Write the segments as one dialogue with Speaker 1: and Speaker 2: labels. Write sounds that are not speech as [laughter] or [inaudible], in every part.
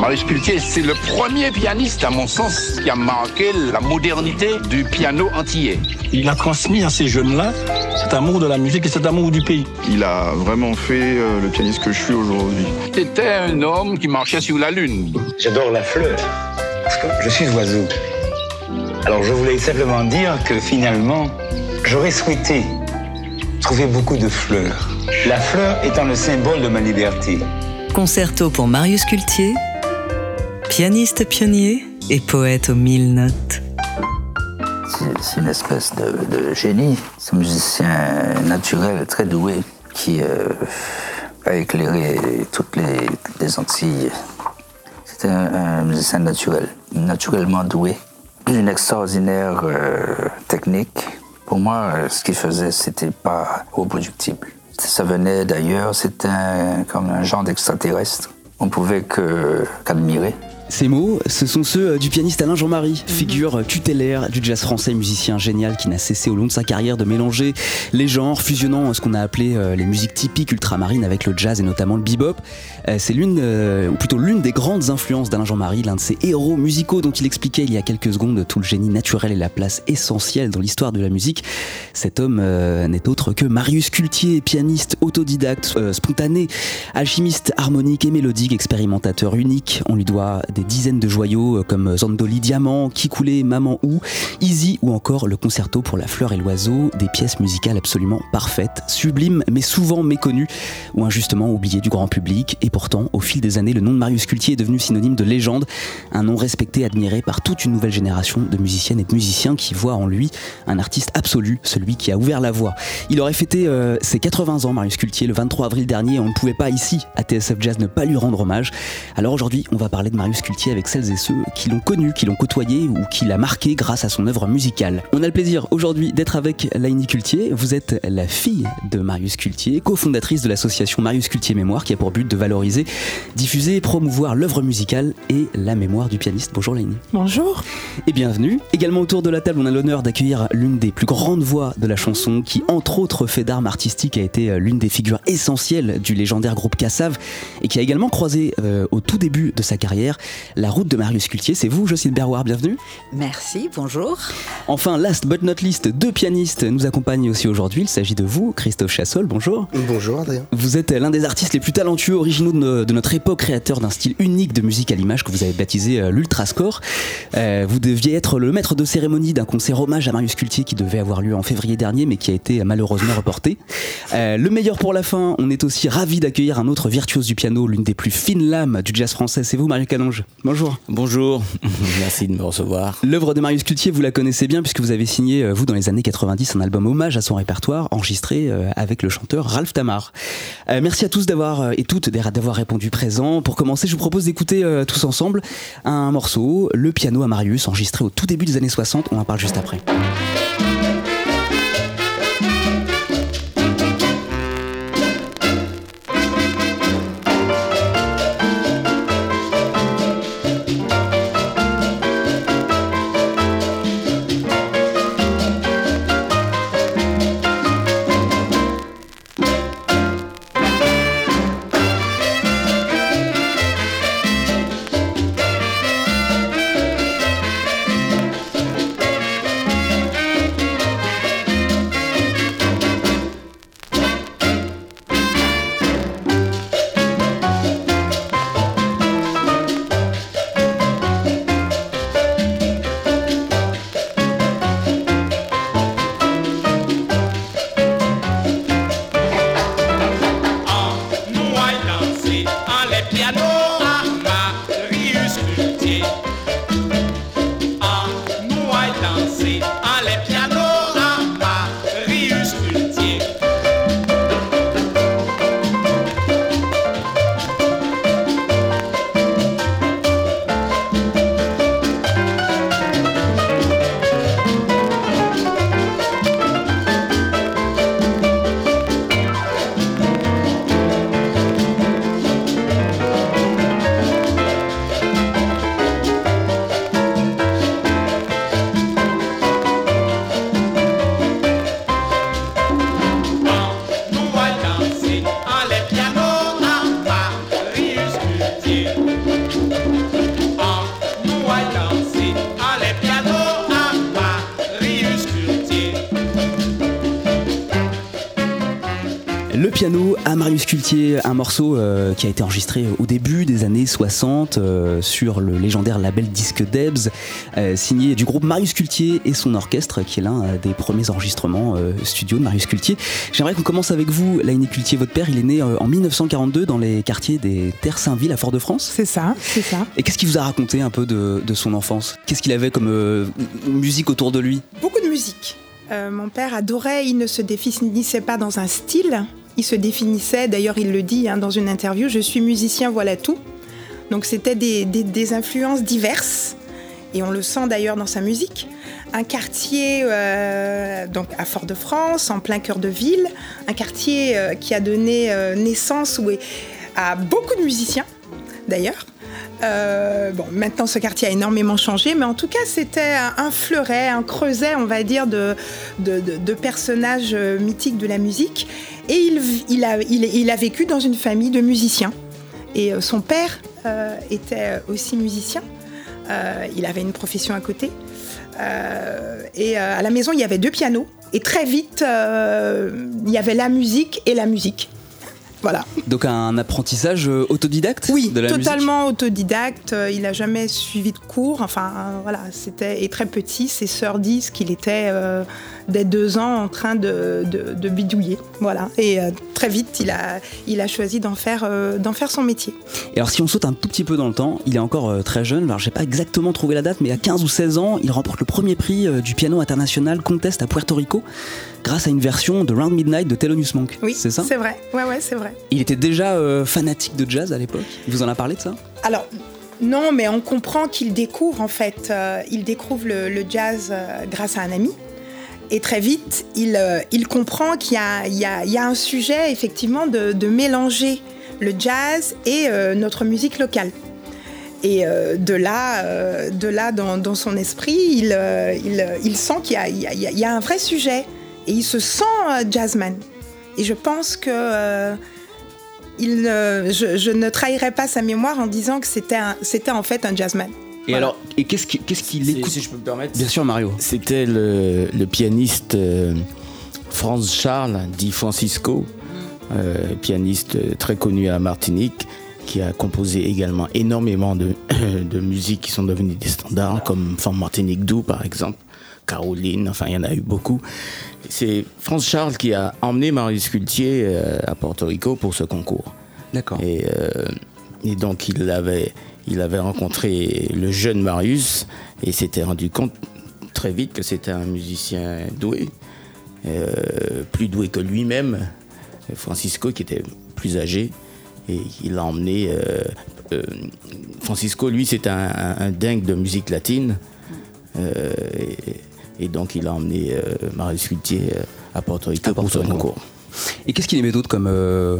Speaker 1: Marius Pultier, c'est le premier pianiste, à mon sens, qui a marqué la modernité du piano antillais.
Speaker 2: Il a transmis à ces jeunes-là cet amour de la musique et cet amour du pays.
Speaker 3: Il a vraiment fait euh, le pianiste que je suis aujourd'hui.
Speaker 1: C'était un homme qui marchait sur la lune.
Speaker 4: J'adore la fleur, parce que je suis oiseau. Alors je voulais simplement dire que finalement, j'aurais souhaité trouver beaucoup de fleurs. La fleur étant le symbole de ma liberté.
Speaker 5: Concerto pour Marius Cultier, pianiste pionnier et poète aux mille notes.
Speaker 6: C'est une espèce de, génie. C'est un musicien naturel, très doué, qui euh, a éclairé toutes les, Antilles. C'est un, musicien naturel, naturellement doué, une extraordinaire euh, technique. Pour moi, ce qu'il faisait, c'était pas reproductible. Ça venait d'ailleurs, c'était comme un genre d'extraterrestre. On pouvait qu'admirer.
Speaker 7: Ces mots, ce sont ceux euh, du pianiste Alain Jean-Marie, mhm. figure tutélaire du jazz français, musicien génial qui n'a cessé au long de sa carrière de mélanger les genres, fusionnant ce qu'on a appelé euh, les musiques typiques ultramarines avec le jazz et notamment le bebop. Euh, c'est l'une, ou plutôt l'une des grandes influences d'Alain Jean-Marie, l'un de ses héros musicaux dont il expliquait il y a quelques secondes tout le génie naturel et la place essentielle dans l'histoire de la musique. Cet homme n'est autre que Marius Cultier, pianiste autodidacte, spontané, alchimiste harmonique et mélodique, expérimentateur unique. On lui doit des dizaines de joyaux euh, comme Zandoli Diamant, Kikoulé, Maman ou, Easy ou encore le concerto pour la fleur et l'oiseau, des pièces musicales absolument parfaites, sublimes mais souvent méconnues ou injustement oubliées du grand public. Et pourtant, au fil des années, le nom de Marius Cultier est devenu synonyme de légende, un nom respecté, admiré par toute une nouvelle génération de musiciennes et de musiciens qui voient en lui un artiste absolu, celui qui a ouvert la voie. Il aurait fêté euh, ses 80 ans, Marius Cultier, le 23 avril dernier, et on ne pouvait pas ici, à TSF Jazz, ne pas lui rendre hommage. Alors aujourd'hui, on va parler de Marius avec celles et ceux qui l'ont connu, qui l'ont côtoyé ou qui l'a marqué grâce à son œuvre musicale. On a le plaisir aujourd'hui d'être avec Laini Cultier. Vous êtes la fille de Marius Cultier, cofondatrice de l'association Marius Cultier Mémoire qui a pour but de valoriser, diffuser et promouvoir l'œuvre musicale et la mémoire du pianiste. Bonjour Laini.
Speaker 8: Bonjour.
Speaker 7: Et bienvenue. Également autour de la table, on a l'honneur d'accueillir l'une des plus grandes voix de la chanson qui, entre autres faits d'art artistique, a été euh, l'une des figures essentielles du légendaire groupe Cassav et qui a également croisé euh, au tout début de sa carrière la route de Marius Cultier. C'est vous, Jocelyne Berroir, bienvenue.
Speaker 8: Merci, bonjour.
Speaker 7: Enfin, last but not least, deux pianistes nous accompagnent aussi aujourd'hui. Il s'agit de vous, Christophe Chassol, bonjour.
Speaker 9: Bonjour, Adrien.
Speaker 7: Vous êtes l'un des artistes les plus talentueux, originaux de, notre époque, créateur d'un style unique de musique à l'image que vous avez baptisé euh, l'Ultrascore. Euh, vous deviez être le maître de cérémonie d'un concert hommage à Marius Cultier qui devait avoir lieu en février dernier, mais qui a été malheureusement reporté. Euh, le meilleur pour la fin, on est aussi ravi d'accueillir un autre virtuose du piano, l'une des plus fines lames du jazz français. C'est vous, Marie Canonge. Bonjour.
Speaker 10: Bonjour, [laughs] merci de me recevoir.
Speaker 7: L'œuvre de Marius Cultier, vous la connaissez bien puisque vous avez signé, euh, vous, dans les années 90, un album hommage à son répertoire enregistré euh, avec le chanteur Ralph Tamar. Euh, merci à tous d'avoir et toutes d'avoir répondu présent. Pour commencer, je vous propose d'écouter tous ensemble un morceau, Le piano à Marius, enregistré au tout début des années 60. On en parle juste après. Un morceau euh, qui a été enregistré au début des années 60 euh, sur le légendaire label Disque Debs, euh, signé du groupe Marius Cultier et son orchestre, qui est l'un des premiers enregistrements studio de Marius Cultier. J'aimerais qu'on commence avec vous, Laïné Cultier, votre père, il est né en 1942 dans les quartiers des Terres Saint-Ville à Fort-de-France.
Speaker 9: C'est ça, c'est ça.
Speaker 7: Et qu'est-ce qu'il vous a raconté un peu de, de son enfance? Qu'est-ce qu'il avait comme musique autour de lui?
Speaker 9: Beaucoup de musique. Euh, mon père adorait, il ne se définissait pas dans un style, il se définissait, d'ailleurs il le dit hein, dans une interview, je suis musicien, voilà tout. Donc c'était des, influences diverses, et on le sent d'ailleurs dans sa musique. Un quartier euh, donc à Fort-de-France, en plein cœur de ville, un quartier euh, qui a donné naissance à beaucoup de musiciens d'ailleurs. Euh, bon, maintenant, ce quartier a énormément changé, mais en tout cas, c'était un fleuret, un creuset, on va dire, de, de, personnages euh, mythiques de la musique. Et il, il, a, il, a, vécu dans une famille de musiciens. Et euh, son père était aussi musicien. il avait une profession à côté. et à la maison, il y avait deux pianos. Et très vite, il y avait la musique et la musique. Voilà.
Speaker 7: Donc un apprentissage euh, autodidacte
Speaker 9: Oui,
Speaker 7: de la
Speaker 9: totalement autodidacte. Euh, il n'a jamais suivi de cours. Enfin, euh, voilà, c'était et très petit. Ses sœurs disent qu'il était dès deux ans en train de, bidouiller. Voilà. Et très vite, il a, il a choisi d'en faire, d'en faire son métier.
Speaker 7: Et alors, si on saute un tout petit peu dans le temps, il est encore très jeune. Alors, j'ai pas exactement trouvé la date, mais à 15 ou 16 ans, il remporte le premier prix du piano international Contest à Puerto Rico grâce à une version de Round Midnight de Thelonious Monk.
Speaker 9: Oui,
Speaker 7: c'est ça?
Speaker 9: C'est vrai. Ouais, ouais, c'est vrai.
Speaker 7: Il était déjà euh, fanatique de jazz à l'époque? Il vous en a parlé de ça?
Speaker 9: Alors. Non, mais on comprend qu'il découvre en fait, euh, il découvre le, jazz euh, grâce à un ami. Et très vite, il, il comprend qu'il y, a, un sujet effectivement de, mélanger le jazz et notre musique locale. Et de là, de là dans, son esprit, il, sent qu'il y, a un vrai sujet et il se sent euh, jazzman. Et je pense que euh, il, je, ne trahirai pas sa mémoire en disant que c'était en fait un jazzman.
Speaker 7: Et alors, et qu'est-ce qu'il qu écoute
Speaker 10: Si je peux me permettre.
Speaker 7: Bien sûr, Mario.
Speaker 10: C'était le, le, pianiste euh, Franz Charles, dit Francisco, pianiste très connu à Martinique, qui a composé également énormément de, [coughs] de musiques qui sont devenues des standards, comme Femme Martinique Doux, par exemple. Caroline, enfin il y en a eu beaucoup. C'est France Charles qui a emmené Marius Cultier euh, à Porto Rico pour ce concours.
Speaker 7: D'accord.
Speaker 10: Et, euh, et, donc il avait, il avait rencontré le jeune Marius et s'était rendu compte très vite que c'était un musicien doué, euh, plus doué que lui-même, Francisco qui était plus âgé, et il l'a emmené. Francisco, lui, c'est un, un, dingue de musique latine. Et, et donc, il a emmené euh, Marius Cultier euh, à Porto Rico pour son concours.
Speaker 7: Et qu'est-ce qu'il aimait d'autre comme, euh,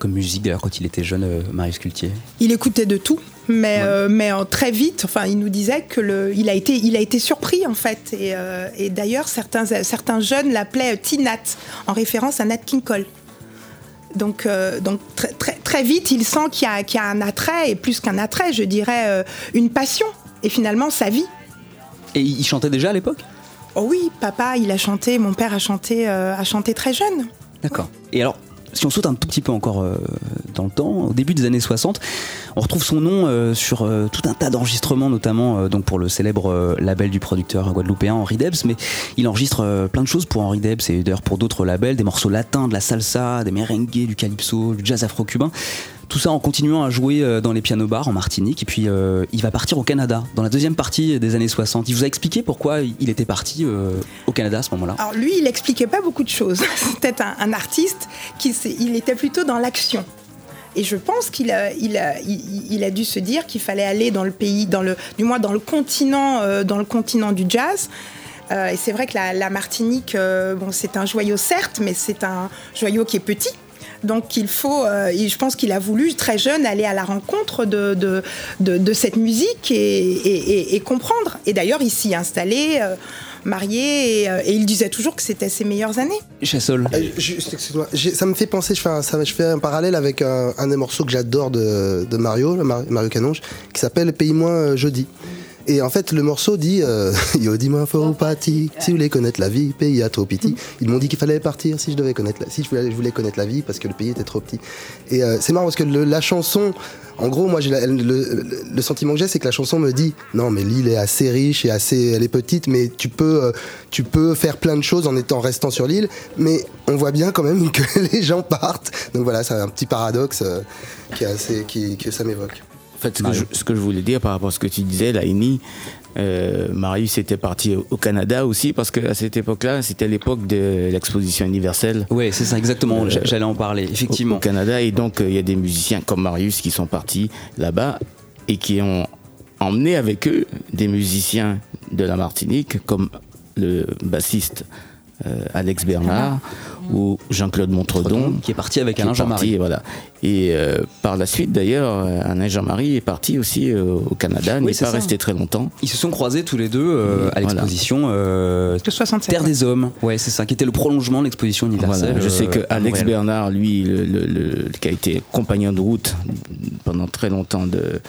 Speaker 7: comme musique d'ailleurs quand il était jeune, Marius Cultier
Speaker 9: Il écoutait de tout. Mais, mais très vite, enfin, il nous disait que le, il a été, il a été surpris en fait. Et, et d'ailleurs, certains, certains jeunes l'appelaient Tinat, en référence à Nat King Cole. Donc, donc très, très, très, vite, il sent qu'il y, qu y, a un attrait, et plus qu'un attrait, je dirais une passion, et finalement sa vie.
Speaker 7: Et il chantait déjà à l'époque?
Speaker 9: Oh oui, papa, il a chanté, mon père a chanté, euh, a chanté très jeune.
Speaker 7: D'accord. Et alors, si on saute un tout petit peu encore euh, dans le temps, au début des années 60, on retrouve son nom euh, sur tout un tas d'enregistrements, notamment donc pour le célèbre label du producteur guadeloupéen Henri Debs, mais il enregistre plein de choses pour Henri Debs et d'ailleurs pour d'autres labels, des morceaux latins, de la salsa, des merengues, du calypso, du jazz afro-cubain. Tout ça en continuant à jouer euh, dans les piano-bars en Martinique. Et puis euh, il va partir au Canada dans la deuxième partie des années 60. Il vous a expliqué pourquoi il était parti euh, au Canada à ce moment-là?
Speaker 9: Alors lui, il expliquait pas beaucoup de choses. [laughs] C'était un, artiste qui il était plutôt dans l'action. Et je pense qu'il a, il a, il, a dû se dire qu'il fallait aller dans le pays, dans le, du moins dans le continent, dans le continent du jazz. et c'est vrai que la, Martinique, bon, c'est un joyau certes, mais c'est un joyau qui est petit. Donc il faut, euh, je pense qu'il a voulu très jeune aller à la rencontre de, de, cette musique et, comprendre. Et d'ailleurs il s'y est installé. Euh, marié euh, et, il disait toujours que c'était ses meilleures années.
Speaker 7: Chassol.
Speaker 11: ça me fait penser, je fais un, je fais un parallèle avec un, des morceaux que j'adore de, Mario, Mario Canonge, qui s'appelle Paye-moi jeudi. Et en fait, le morceau dit euh, [laughs] Yo, dis-moi, faut partir. Si vous voulez connaître la vie, pays a trop petit. Ils m'ont dit qu'il fallait partir si je devais connaître, la... si je voulais, connaître la vie parce que le pays était trop petit. Et euh, c'est marrant parce que le- la chanson, en gros, moi, la- le, le- le sentiment que j'ai, c'est que la chanson me dit non, mais l'île est assez riche et assez, elle est petite, mais tu peux, euh, tu peux faire plein de choses en étant restant sur l'île. Mais on voit bien quand même [laughs] que les gens partent. Donc voilà, c'est un petit paradoxe euh, qui est assez, qui, que ça m'évoque.
Speaker 10: En fait, ce que, je, ce que je voulais dire par rapport à ce que tu disais, Laini, euh, Marius était parti au, Canada aussi parce qu'à cette époque-là, c'était l'époque de l'exposition universelle.
Speaker 7: Oui, c'est ça, exactement. J'a- J'allais en parler, effectivement.
Speaker 10: Au, au Canada, et donc euh, il y a des musiciens comme Marius qui sont partis là-bas et qui ont emmené avec eux des musiciens de la Martinique comme le bassiste euh, Alex Bernard ou Jean-Claude Montredon
Speaker 7: qui est parti avec Alain Jean-Marie.
Speaker 10: Voilà. Et euh, par la suite, d'ailleurs, euh, Alain Jean-Marie est parti aussi euh, au Canada,
Speaker 7: Oui,
Speaker 10: n'est pas
Speaker 7: ça.
Speaker 10: resté très longtemps.
Speaker 7: Ils se sont croisés tous les deux euh, à
Speaker 10: Voilà.
Speaker 7: l'exposition Terre des Hommes. Ouais, c'est ça, qui était le prolongement de l'exposition universelle.
Speaker 10: Voilà, je sais que Alex
Speaker 7: Montréal.
Speaker 10: Bernard, lui, le, le- le- qui a été compagnon de route pendant très longtemps de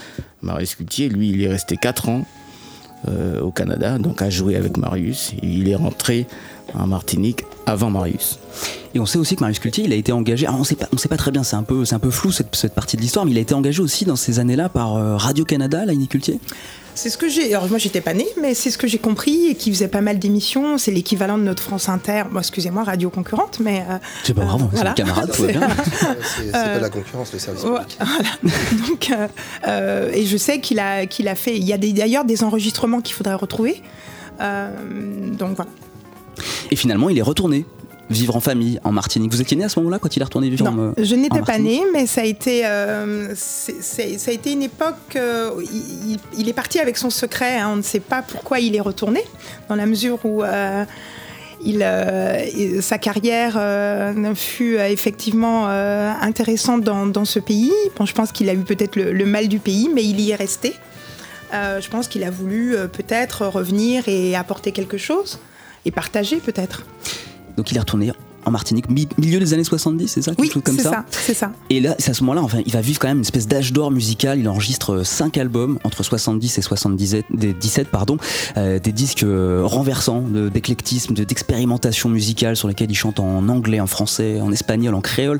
Speaker 10: Marius Cultier, lui, il est resté 4 ans euh, au Canada, donc a joué avec Marius. Il est rentré en Martinique avant Marius.
Speaker 7: Et on sait aussi que Marius Cultier, il a été engagé. Alors on sait pas, on sait pas très bien, c'est un peu, c'est un peu flou cette, cette partie de l'histoire, mais il a été engagé aussi dans ces années-là par euh, Radio Canada, Laini Cultier.
Speaker 9: C'est ce que j'ai. Alors moi j'étais pas née, mais c'est ce que j'ai compris et qui faisait pas mal d'émissions. C'est l'équivalent de notre France Inter. Bon, excusez-moi, radio concurrente, mais. euh,
Speaker 7: C'est pas grave, c'est
Speaker 9: voilà.
Speaker 7: le camarade,
Speaker 9: C'est-
Speaker 7: bien. [laughs]
Speaker 11: C'est c'est pas
Speaker 9: Euh,
Speaker 11: la concurrence, le service
Speaker 9: Ouais,
Speaker 11: public.
Speaker 9: voilà. [laughs] Donc, euh, euh, et je sais qu'il a, qu'il a fait. Il y a des- d'ailleurs des enregistrements qu'il faudrait retrouver. Euh, donc voilà.
Speaker 7: Et finalement, il est retourné vivre en famille en Martinique. Vous étiez né à ce moment-là quand il est retourné vivre en
Speaker 9: Non,
Speaker 7: en
Speaker 9: je n'étais pas née, mais ça a été, euh, ça a été une époque. euh, il, est parti avec son secret. hein, on ne sait pas pourquoi il est retourné, dans la mesure où. euh, il, euh, sa carrière euh, fut euh, effectivement euh, intéressante dans, dans ce pays. Bon, je pense qu'il a eu peut-être le, le mal du pays, mais il y est resté. Euh, je pense qu'il a voulu euh, peut-être revenir et apporter quelque chose et partager peut-être.
Speaker 7: Donc il est retourné en Martinique, mi- milieu des années 70, c'est ça?
Speaker 9: Oui,
Speaker 7: comme
Speaker 9: c'est
Speaker 7: ça?
Speaker 9: ça, c'est ça.
Speaker 7: Et là, c'est à ce moment-là, enfin, il va vivre quand même une espèce d'âge d'or musical. Il enregistre 5 albums entre 70 et 77, des 17, pardon, euh, des disques euh, renversants d'éclectisme, de- d'expérimentation musicale sur lesquels il chante en anglais, en français, en espagnol, en créole.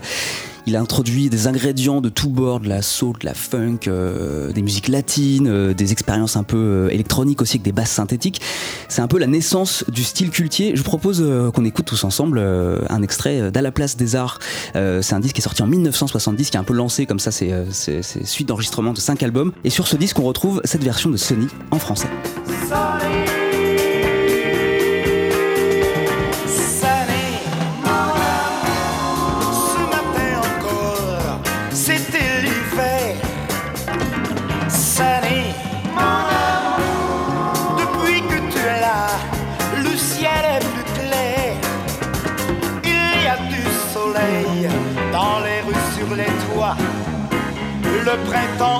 Speaker 7: Il a introduit des ingrédients de tous bords, de la soul, de la funk, euh, des musiques latines, euh, des expériences un peu euh, électroniques aussi avec des basses synthétiques. C'est un peu la naissance du style cultier. Je vous propose euh, qu'on écoute tous ensemble euh, un extrait d'À la place des arts. C'est un disque qui est sorti en 1970, qui est un peu lancé comme ça, c'est suite d'enregistrement de 5 albums. Et sur ce disque, on retrouve cette version de Sony en français.
Speaker 12: Printemps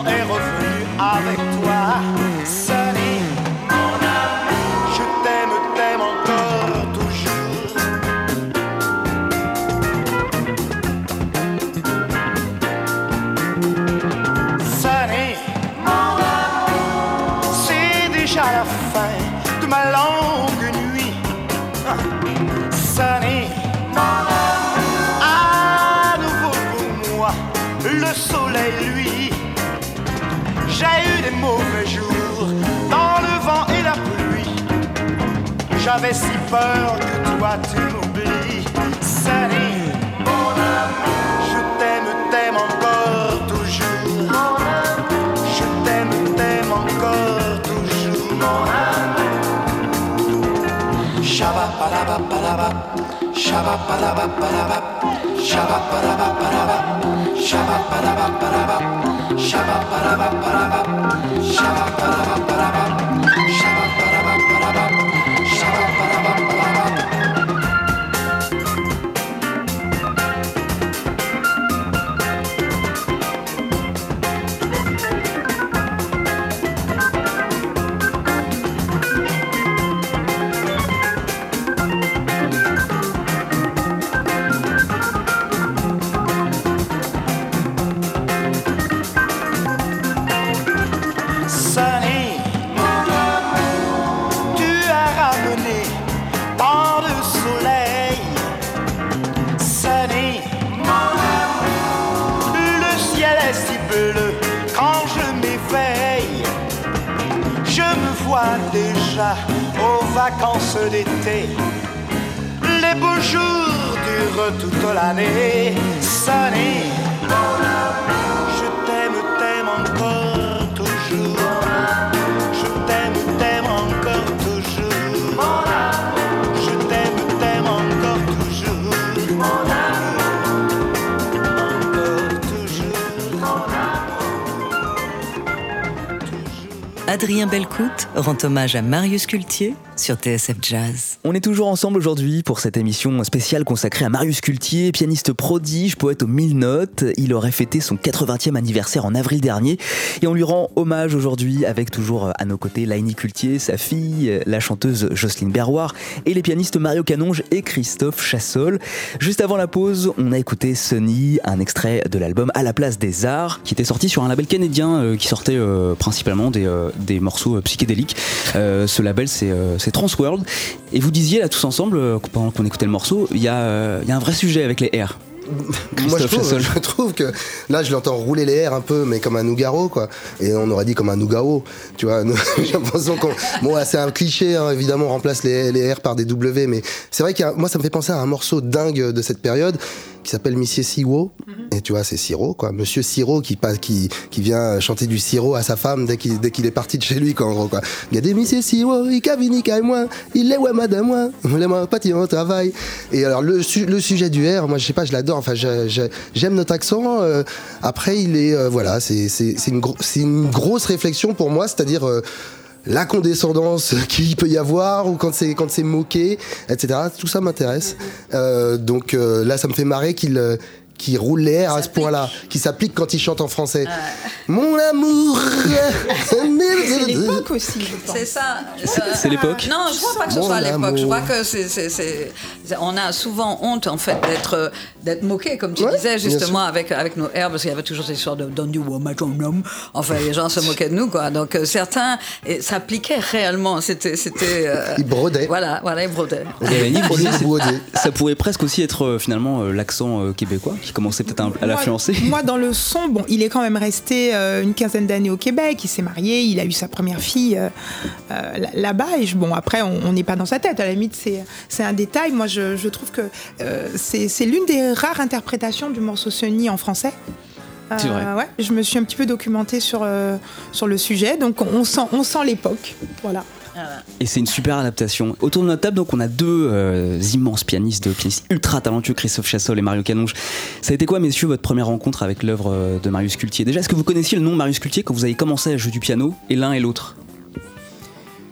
Speaker 12: J'avais si peur que toi tu m'oublies. Sunny, mon amour, je t'aime, t'aime encore toujours. Mon amour, je t'aime, t'aime encore toujours. Mon amour. Shabba palaba palaba, shabba palaba palaba, shabba palaba palaba, shabba palaba palaba, palaba palaba, palaba palaba, shabba vacances d'été. Les beaux jours durent toute l'année. Sonner. Je t'aime, t'aime encore toujours. Je t'aime, t'aime encore toujours. Je t'aime, t'aime encore toujours. Encore toujours.
Speaker 5: Adrien Belcout rend hommage à Marius Cultier sur TSF Jazz.
Speaker 7: On est toujours ensemble aujourd'hui pour cette émission spéciale consacrée à Marius Cultier, pianiste prodige, poète aux mille notes. Il aurait fêté son 80e anniversaire en avril dernier et on lui rend hommage aujourd'hui avec toujours à nos côtés Laini Cultier, sa fille, la chanteuse Jocelyne Berroir et les pianistes Mario Canonge et Christophe Chassol. Juste avant la pause, on a écouté Sunny, un extrait de l'album À la place des arts qui était sorti sur un label canadien euh, qui sortait euh, principalement des, euh, des morceaux psychédéliques. Ce label c'est c'est Transworld. Et vous disiez là tous ensemble, euh, pendant qu'on écoutait le morceau, il y, a, euh, y a un vrai sujet avec les R.
Speaker 11: Moi je trouve,
Speaker 7: Chassol.
Speaker 11: je trouve que là je l'entends rouler les airs un peu mais comme un nougaro quoi et on aurait dit comme un nougaro tu vois [laughs] j'ai l'impression qu'on bon c'est un cliché hein, évidemment on remplace les, les R par des W mais c'est vrai que moi ça me fait penser à un morceau dingue de cette période qui s'appelle Monsieur Siro. Et tu vois c'est Siro quoi. Monsieur Siro qui passe qui qui vient chanter du sirop à sa femme dès qu'il qu'il est parti de chez lui quoi en gros quoi. Regardez Monsieur Siro il cavini moi il est ouais madame moi on l'aime pas au travail. Et alors le, su- le sujet du R moi je sais pas je l'adore. Enfin j'aime notre accent euh, après il est euh, voilà c'est c'est c'est une gro- c'est une grosse réflexion pour moi. C'est-à-dire euh, la condescendance [laughs] qu'il peut y avoir ou quand c'est quand c'est moqué, etc. Tout ça m'intéresse. Euh, donc euh, là, ça me fait marrer qu'il euh, qu'il roule les airs à ce point-là, qu'il s'applique quand il chante en français. Mon amour. [laughs]
Speaker 9: C'est l'époque aussi, je pense.
Speaker 8: C'est ça.
Speaker 7: C'est- l'époque
Speaker 8: Non, je crois pas que ce
Speaker 11: Mon
Speaker 8: soit l'époque. Je crois que c'est, c'est- c'est- c'est- on a souvent honte en fait d'être d'être moqué, comme tu
Speaker 11: Ouais,
Speaker 8: disais justement avec avec nos airs, parce qu'il y avait toujours cette histoire de Don't you want my. Enfin, les gens se [laughs] moquaient de nous, quoi. Donc euh, certains s'appliquaient réellement. C'était c'était. euh, [laughs]
Speaker 11: Il brodait.
Speaker 8: Voilà, voilà, ils brodaient.
Speaker 7: Et [laughs]
Speaker 11: broder.
Speaker 7: c'est- ça pourrait presque aussi être euh, finalement euh, l'accent euh, québécois qui commençait peut-être à l'influencer.
Speaker 9: Moi, dans le son, bon, il est quand même resté euh, une quinzaine d'années au Québec. Il s'est marié, il a eu sa première fille euh, euh, là- là-bas. Et je- bon, après, on n'est pas dans sa tête. À la limite, c'est un détail. Moi, je, je trouve que euh, c'est l'une des rares interprétations du morceau Sunny en français. Euh,
Speaker 7: C'est vrai.
Speaker 9: ouais, je me suis un petit peu documentée sur, euh, sur le sujet. Donc, on sent, on sent l'époque. Voilà.
Speaker 7: Et c'est une super adaptation. Autour de notre table, donc, on a deux euh, immenses pianistes, deux pianistes ultra talentueux, Christophe Chassol et Mario Canonge. Ça a été quoi, messieurs, votre première rencontre avec l'œuvre euh, de Marius Cultier? Déjà, est-ce que vous connaissiez le nom de Marius Cultier quand vous avez commencé à jouer du piano, et l'un et l'autre?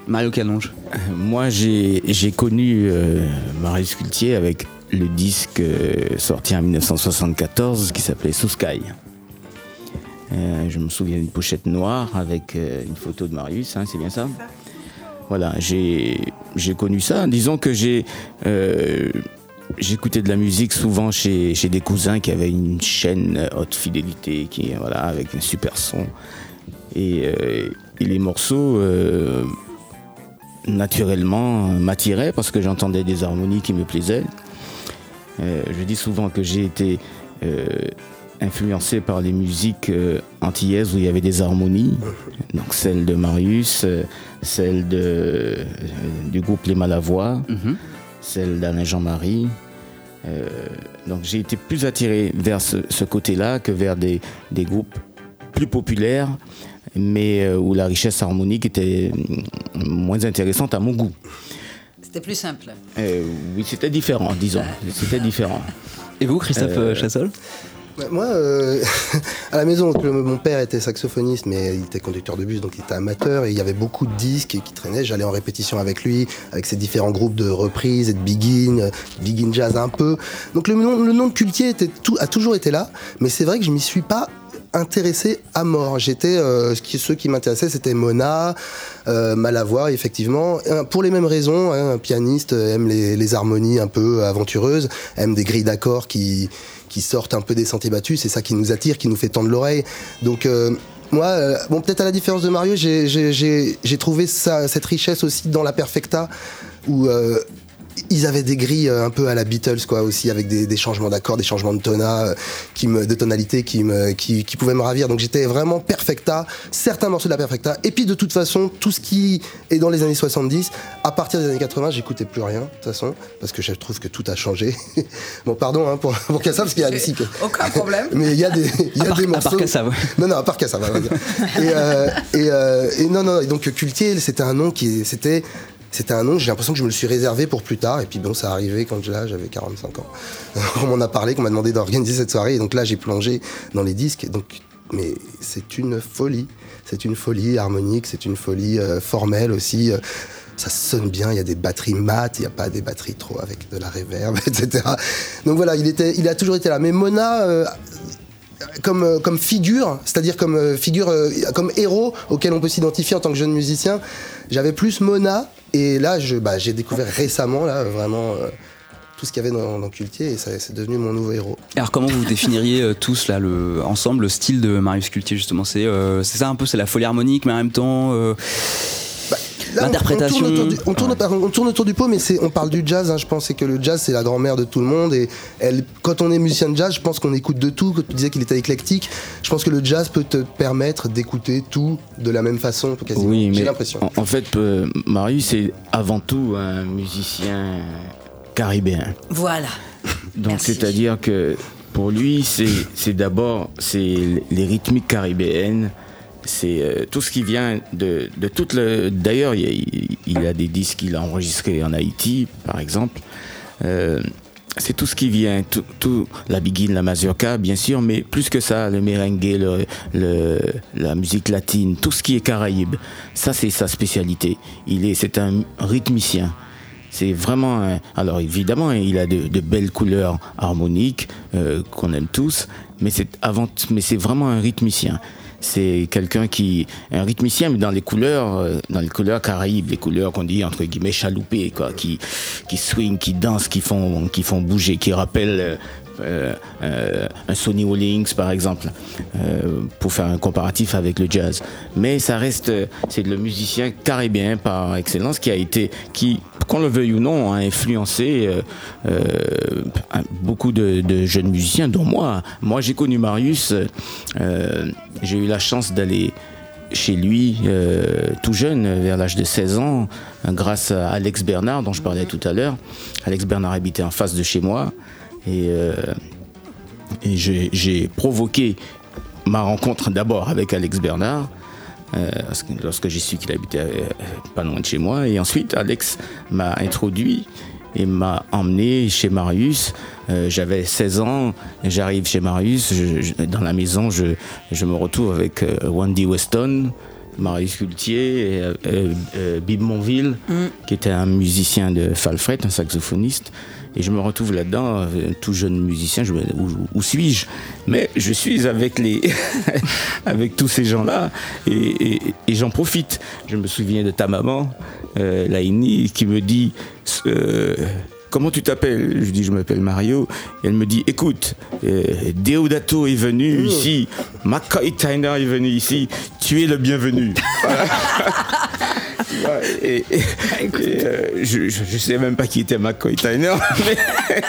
Speaker 7: Mario Canonge.
Speaker 10: Euh, Moi, j'ai j'ai connu euh, Marius Cultier avec le disque euh, sorti en 1974 qui s'appelait Sous Sky. Euh, je me souviens d'une pochette noire avec euh, une photo de Marius, hein, c'est bien ça? Voilà, j'ai connu ça. Disons que j'ai euh, j'écoutais de la musique souvent chez, chez des cousins qui avaient une chaîne haute fidélité, qui voilà avec un super son. Et, et les morceaux naturellement m'attiraient parce que j'entendais des harmonies qui me plaisaient. Euh, je dis souvent que j'ai été euh, influencé par les musiques euh, antillaises où il y avait des harmonies, [laughs] donc celle de Marius, celle de, du groupe Les Malavois, celle d'Alain Jean-Marie. Donc j'ai été plus attiré vers ce, ce côté-là que vers des, des groupes plus populaires, mais où la richesse harmonique était moins intéressante à mon goût.
Speaker 8: C'était plus simple.
Speaker 10: Euh, oui, c'était différent, disons. C'était différent.
Speaker 7: Et vous, Christophe
Speaker 10: Euh,
Speaker 7: Chassol
Speaker 11: Moi, euh, [laughs] à la maison, donc, le- mon père était saxophoniste, mais il était conducteur de bus, donc il était amateur, et il y avait beaucoup de disques qui traînaient. J'allais en répétition avec lui, avec ses différents groupes de reprises et de begin, begin jazz un peu. Donc le nom, le nom de Cultier était tout, a toujours été là, mais c'est vrai que je m'y suis pas intéressé à mort. J'étais euh, ceux qui m'intéressaient, c'était Mona, euh, Malavoie, effectivement, Euh, pour les mêmes raisons. hein, un pianiste euh, aime les, harmonies un peu aventureuses, aime des grilles d'accords qui qui sortent un peu des sentiers battus. C'est ça qui nous attire, qui nous fait tendre l'oreille. Donc moi, bon, peut-être à la différence de Mario, j'ai- trouvé ça, cette richesse aussi dans la perfecta, où ils avaient des grilles euh, un peu à la Beatles, quoi, aussi, avec des, des changements d'accords, des changements de tona, euh, qui me, de tonalité qui, me, qui, qui pouvaient me ravir. Donc j'étais vraiment perfecta, certains morceaux de la perfecta. Et puis de toute façon, tout ce qui est dans les années 70, à partir des années 80, j'écoutais plus rien, de toute façon, parce que je trouve que tout a changé. [laughs] bon, pardon hein, pour, pour Kassav, parce qu'il y a aussi.
Speaker 8: Aucun problème. [laughs]
Speaker 11: Mais il y a des, il y a
Speaker 7: part-
Speaker 11: des
Speaker 7: à
Speaker 11: morceaux.
Speaker 7: part Kassav, ouais.
Speaker 11: Non, non, à part Kassav, on va dire. Et, euh, et, euh, et non, non, et donc Cultier, c'était un nom qui, c'était, c'était un nom, j'ai l'impression que je me le suis réservé pour plus tard. Et puis bon, ça arrivait quand là, j'avais 45 ans. [laughs] On m'en a parlé, qu'on m'a demandé d'organiser cette soirée. Et donc là, j'ai plongé dans les disques. Donc, mais c'est une folie. C'est une folie harmonique, c'est une folie euh, formelle aussi. euh, ça sonne bien, il y a des batteries mat, il n'y a pas des batteries trop avec de la reverb, [laughs] etc. Donc voilà, il, était, il a toujours été là. Mais Mona, euh, comme, comme figure, c'est-à-dire comme figure, comme héros auquel on peut s'identifier en tant que jeune musicien, j'avais plus Mona. Et là, bah, j'ai découvert récemment, là, vraiment, euh, tout ce qu'il y avait dans, dans Cultier, et c'est devenu mon nouveau héros.
Speaker 7: Alors comment vous définiriez euh, tous là le ensemble le style de Marius Cultier justement? C'est euh, c'est ça un peu c'est la folie harmonique mais en même temps
Speaker 11: on-
Speaker 7: l'interprétation
Speaker 11: On, tourne autour du, on tourne- pardon, on tourne autour du pot, mais on parle du jazz. hein, je pense que le jazz, c'est la grand-mère de tout le monde. Et elle, quand on est musicien de jazz, je pense qu'on écoute de tout. Quand tu disais qu'il était éclectique, je pense que le jazz peut te permettre d'écouter tout de la même façon, quasiment.
Speaker 10: Oui,
Speaker 11: J'ai
Speaker 10: mais
Speaker 11: l'impression.
Speaker 10: en, en fait, euh, Marius est avant tout un musicien caribéen.
Speaker 8: Voilà.
Speaker 10: Donc, c'est-à-dire que pour lui, c'est c'est d'abord c'est les rythmiques caribéennes, c'est euh, tout ce qui vient de, de toute le. D'ailleurs, il, a- des disques qu'il a enregistrés en Haïti, par exemple. Euh, c'est tout ce qui vient, tout, tout- la biguine, la mazurka, bien sûr, mais plus que ça, le merengue, le, la musique latine, tout ce qui est Caraïbe, ça c'est sa spécialité. Il est, c'est un rythmicien. C'est vraiment. alors évidemment, il a de, de belles couleurs harmoniques euh, qu'on aime tous, mais c'est avant, mais c'est vraiment un rythmicien. C'est quelqu'un qui un rythmicien, mais dans les couleurs, euh, dans les couleurs caraïbes, les couleurs qu'on dit entre guillemets chaloupées, quoi, qui qui swing, qui dansent, qui font qui font bouger, qui rappellent. Euh, euh, un Sonny Rollins par exemple euh, pour faire un comparatif avec le jazz mais ça reste c'est le musicien caribéen par excellence qui a été qui qu'on le veuille ou non a influencé beaucoup de, de jeunes musiciens dont moi moi j'ai connu Marius j'ai eu la chance d'aller chez lui euh, tout jeune, vers l'âge de 16 ans, grâce à Alex Bernard, dont je parlais tout à l'heure. Alex Bernard habitait en face de chez moi. Et, euh, et j'ai provoqué ma rencontre d'abord avec Alex Bernard. euh, lorsque j'ai su qu'il habitait euh, pas loin de chez moi. Et ensuite, Alex m'a introduit et m'a emmené chez Marius. Euh, J'avais 16 ans, j'arrive chez Marius. je- je- dans la maison, je, je me retrouve avec Wendy Weston, Marius Cultier, Bib Monville, qui était un musicien de falfret, un saxophoniste. Et je me retrouve là-dedans, euh, tout jeune musicien, je me où, où suis-je? Mais je suis avec, les [laughs] avec tous ces gens-là et, et- et j'en profite. Je me souviens de ta maman, euh, Laini, qui me dit euh, Comment tu t'appelles? Je dis Je m'appelle Mario. Et elle me dit Écoute, euh, Deodato est venu ici, McCoy Tyner est venu ici, tu es le bienvenu. [laughs] [laughs] Et, et- [laughs] et, euh, je, ne sais même pas qui était McCoy Tyner, [laughs] mais,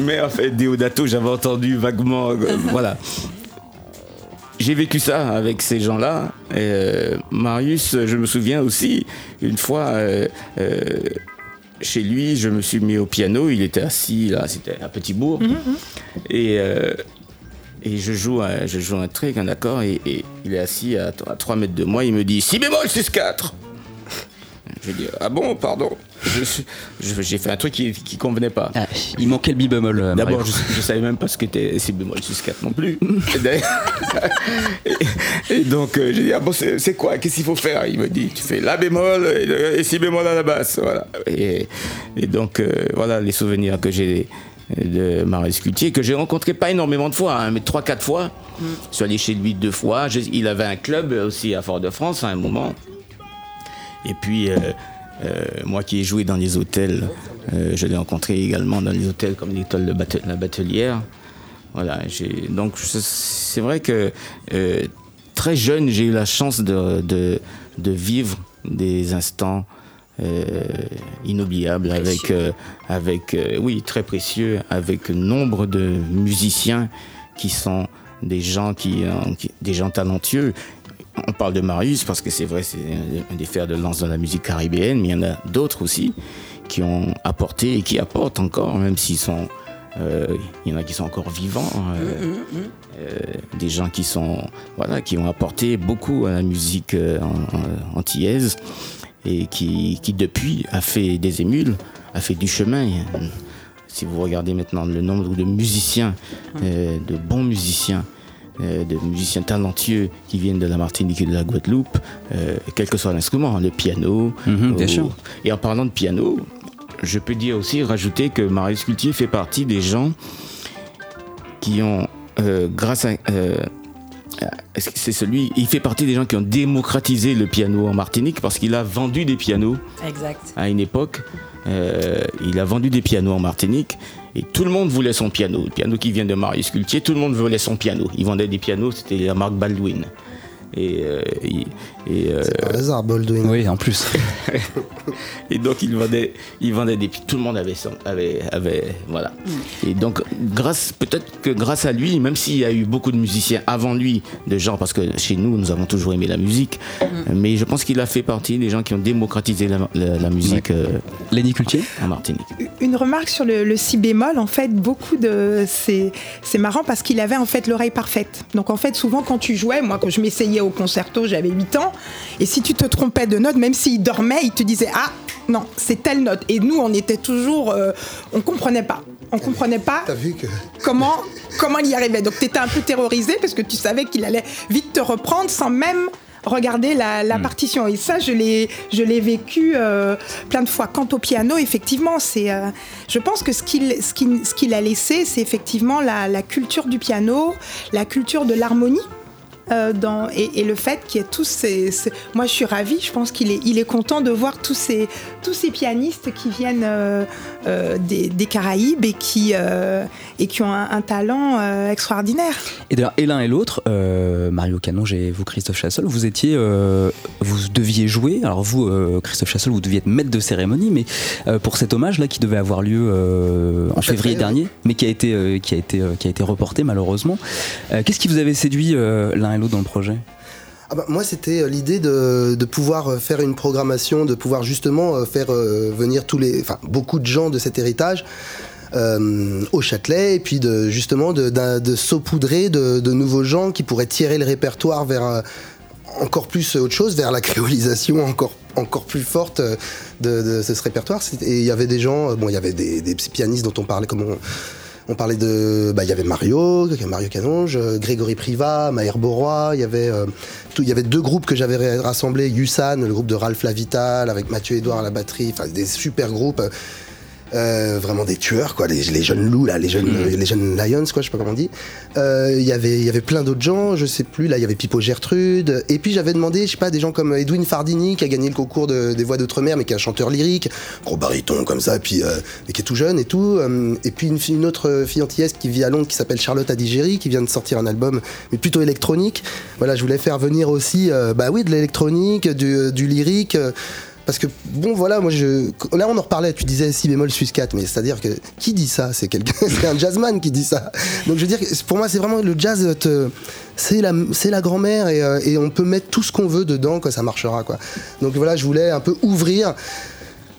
Speaker 10: mais en fait, Deodato, j'avais entendu vaguement. euh, voilà. J'ai vécu ça avec ces gens-là. Et, euh, Marius, je me souviens aussi, une fois, euh, chez lui, je me suis mis au piano. Il était assis, là, c'était à Petit Bourg. Et, euh, et je joue, un, je joue un truc, un accord, et, et il est assis à, 3 mètres de moi. Il me dit Si bémol, 6-4. Je dis Ah bon, pardon. J'ai fait un truc qui, qui convenait pas.
Speaker 7: il manquait le bi-bémol. euh,
Speaker 10: D'abord, je, je savais même pas ce qu'était si bémol sus 4 non plus. [laughs] Et, donc, euh, j'ai dit, ah bon, c'est quoi? Qu'est-ce qu'il faut faire? Il me dit, tu fais la bémol et, si bémol à la basse. Voilà. Et, et donc, euh, voilà les souvenirs que j'ai de Marius Cultier, que j'ai rencontré pas énormément de fois, hein, mais 3-4 fois. Je suis allé chez lui deux fois. Je- il avait un club aussi à Fort-de-France à un moment. Et puis, euh, euh, moi qui ai joué dans les hôtels, euh, je l'ai rencontré également dans les hôtels comme l'école de la Batelière. Voilà, donc c'est vrai que très jeune, j'ai eu la chance de, de, de vivre des instants euh, inoubliable, avec, euh, avec euh, oui, très précieux, avec nombre de musiciens qui sont des gens qui, qui- des gens talentueux. On parle de Marius parce que c'est vrai, c'est un des fers de lance dans la musique caribéenne, mais il y en a d'autres aussi qui ont apporté et qui apportent encore, même s'ils sont, euh, il y en a qui sont encore vivants. euh, euh, des gens qui sont voilà qui ont apporté beaucoup à la musique antillaise et qui, qui depuis a fait des émules, a fait du chemin. Si vous regardez maintenant le nombre de musiciens, euh, de bons musiciens, euh, de musiciens talentueux qui viennent de la Martinique et de la Guadeloupe, euh, quel que soit l'instrument, le piano.
Speaker 7: Mhm, bien sûr.
Speaker 10: Et en parlant de piano, je peux dire aussi, rajouter que Marius Cultier fait partie des gens qui ont, grâce à... que c'est celui, il fait partie des gens qui ont démocratisé le piano en Martinique parce qu'il a vendu des pianos
Speaker 8: Exact.
Speaker 10: à une époque. euh, il a vendu des pianos en Martinique et tout le monde voulait son piano. Le piano qui vient de Marius Cultier, tout le monde voulait son piano. Il vendait des pianos, c'était la marque Baldwin. Et, euh, et, et, euh,
Speaker 11: Par hasard, Baldwin.
Speaker 7: Oui, en plus. [laughs]
Speaker 10: et donc il vendait, il vendait des tout le monde avait avait, avait voilà. Et donc grâce peut-être que grâce à lui, même s'il y a eu beaucoup de musiciens avant lui, de gens parce que chez nous nous avons toujours aimé la musique, mais je pense qu'il a fait partie des gens qui ont démocratisé la, la- la musique. euh,
Speaker 7: Lenny Cultier
Speaker 10: en Martinique.
Speaker 9: Une remarque sur le, le si bémol, en fait, beaucoup de. C'est c'est marrant parce qu'il avait en fait l'oreille parfaite. Donc en fait, souvent quand tu jouais, moi quand je m'essayais au concerto, j'avais 8 ans, et si tu te trompais de note, même s'il dormait, il te disait Ah, non, c'est telle note. Et nous, on était toujours. euh, on comprenait pas. On comprenait pas
Speaker 11: T'as vu que.
Speaker 9: comment, [laughs] comment il y arrivait. Donc tu étais un peu terrorisé parce que tu savais qu'il allait vite te reprendre sans même regarder la, la partition. Et ça, je l'ai, je l'ai vécu euh, plein de fois. Quant au piano, effectivement, c'est, euh, je pense que ce qu'il, ce qu'il, ce qu'il a laissé, c'est effectivement la, la culture du piano, la culture de l'harmonie. Euh, dans, et, et le fait qu'il y ait tous ces, ces- Moi, je suis ravie. Je pense qu'il est, il est content de voir tous ces, tous ces pianistes qui viennent euh, euh, des, des Caraïbes et qui, et qui ont un, un talent extraordinaire.
Speaker 7: Et d'ailleurs, et l'un et l'autre, Mario Canonge et vous, Christophe Chassol, vous étiez, vous deviez jouer. Alors vous, Christophe Chassol, vous deviez être maître de cérémonie, mais pour cet hommage là qui devait avoir lieu en février dernier, mais qui a été, qui a été, qui a été reporté malheureusement. Qu'est-ce qui vous avait séduit l'un et l'autre dans le projet
Speaker 11: Ah bah, moi, c'était euh, l'idée de, pouvoir euh, faire une programmation, de pouvoir justement euh, faire venir tous les, enfin, beaucoup de gens de cet héritage. au Châtelet et puis de justement de, de saupoudrer de, nouveaux gens qui pourraient tirer le répertoire vers encore plus autre chose, vers la créolisation encore encore plus forte de, ce répertoire. Et il y avait des gens, bon, il y avait des, des pianistes dont on parlait, comme on, on parlait de, bah, il y avait Mario, Mario Canonge, euh, Grégory Privat, Maher Boroy, il y avait, euh, il y avait deux groupes que j'avais ra- rassemblés, Yusan, le groupe de Ralph Lavital, avec Mathieu Edouard à la batterie, enfin des super groupes. Euh, vraiment des tueurs quoi. Les, les jeunes loups là les jeunes les jeunes lions quoi je sais pas comment on dit. Euh, il y avait il y avait plein d'autres gens je sais plus. Là il y avait Pipo Gertrude. Et puis j'avais demandé je sais pas des gens comme Edwin Fardini qui a gagné le concours de- des voix d'outre-mer mais qui est un chanteur lyrique. Gros baryton comme ça. Et puis euh, et qui est tout jeune et tout. Euh, et puis une, une autre fille antillaise qui vit à Londres qui s'appelle Charlotte Adigéry qui vient de sortir un album mais plutôt électronique. Voilà je voulais faire venir aussi euh, bah oui de l'électronique du, du lyrique euh, parce que, bon, voilà, moi, je. Là, on en reparlait, tu disais si bémol sus 4, mais c'est-à-dire que. Qui dit ça? C'est quelqu'un. [laughs] c'est un jazzman qui dit ça. Donc, je veux dire, que pour moi, c'est vraiment le jazz, te- c'est la, la grand-mère et, euh, et on peut mettre tout ce qu'on veut dedans, quoi, ça marchera, quoi. Donc, voilà, je voulais un peu ouvrir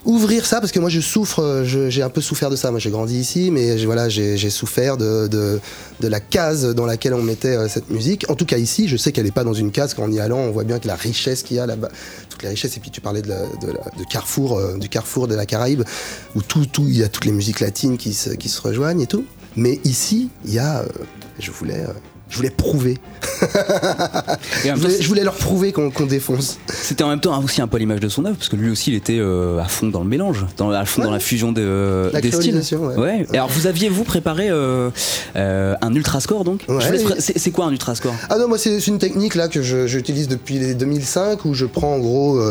Speaker 11: ouvrir ça parce que moi je souffre, euh, j'ai un peu souffert de ça. Moi j'ai grandi ici, mais voilà, j'ai souffert de, de, de la case dans laquelle on mettait euh, cette musique. En tout cas ici, je sais qu'elle n'est pas dans une case. Qu'en y allant, on voit bien que la richesse qu'il y a là-bas, toute la richesse. Et puis tu parlais de, la- de, la- Carrefour, euh, du Carrefour de la Caraïbe, où tout, tout, il y a toutes les musiques latines qui se, qui se rejoignent et tout. Mais ici, il y a, euh, je voulais, je voulais prouver. Je, voulais, je voulais leur prouver qu'on défonce.
Speaker 7: C'était en même temps aussi un peu l'image de son œuvre, parce que lui aussi il était euh, à fond dans le mélange, dans, à fond dans la fusion de, euh,
Speaker 11: La
Speaker 7: des styles.
Speaker 11: ouais.
Speaker 7: Et alors vous aviez vous préparé euh, un ultra score donc?
Speaker 11: Ouais.
Speaker 7: C'est quoi un ultra score
Speaker 11: Ah non, moi c'est une technique là que j'utilise depuis les 2005 où je prends en gros,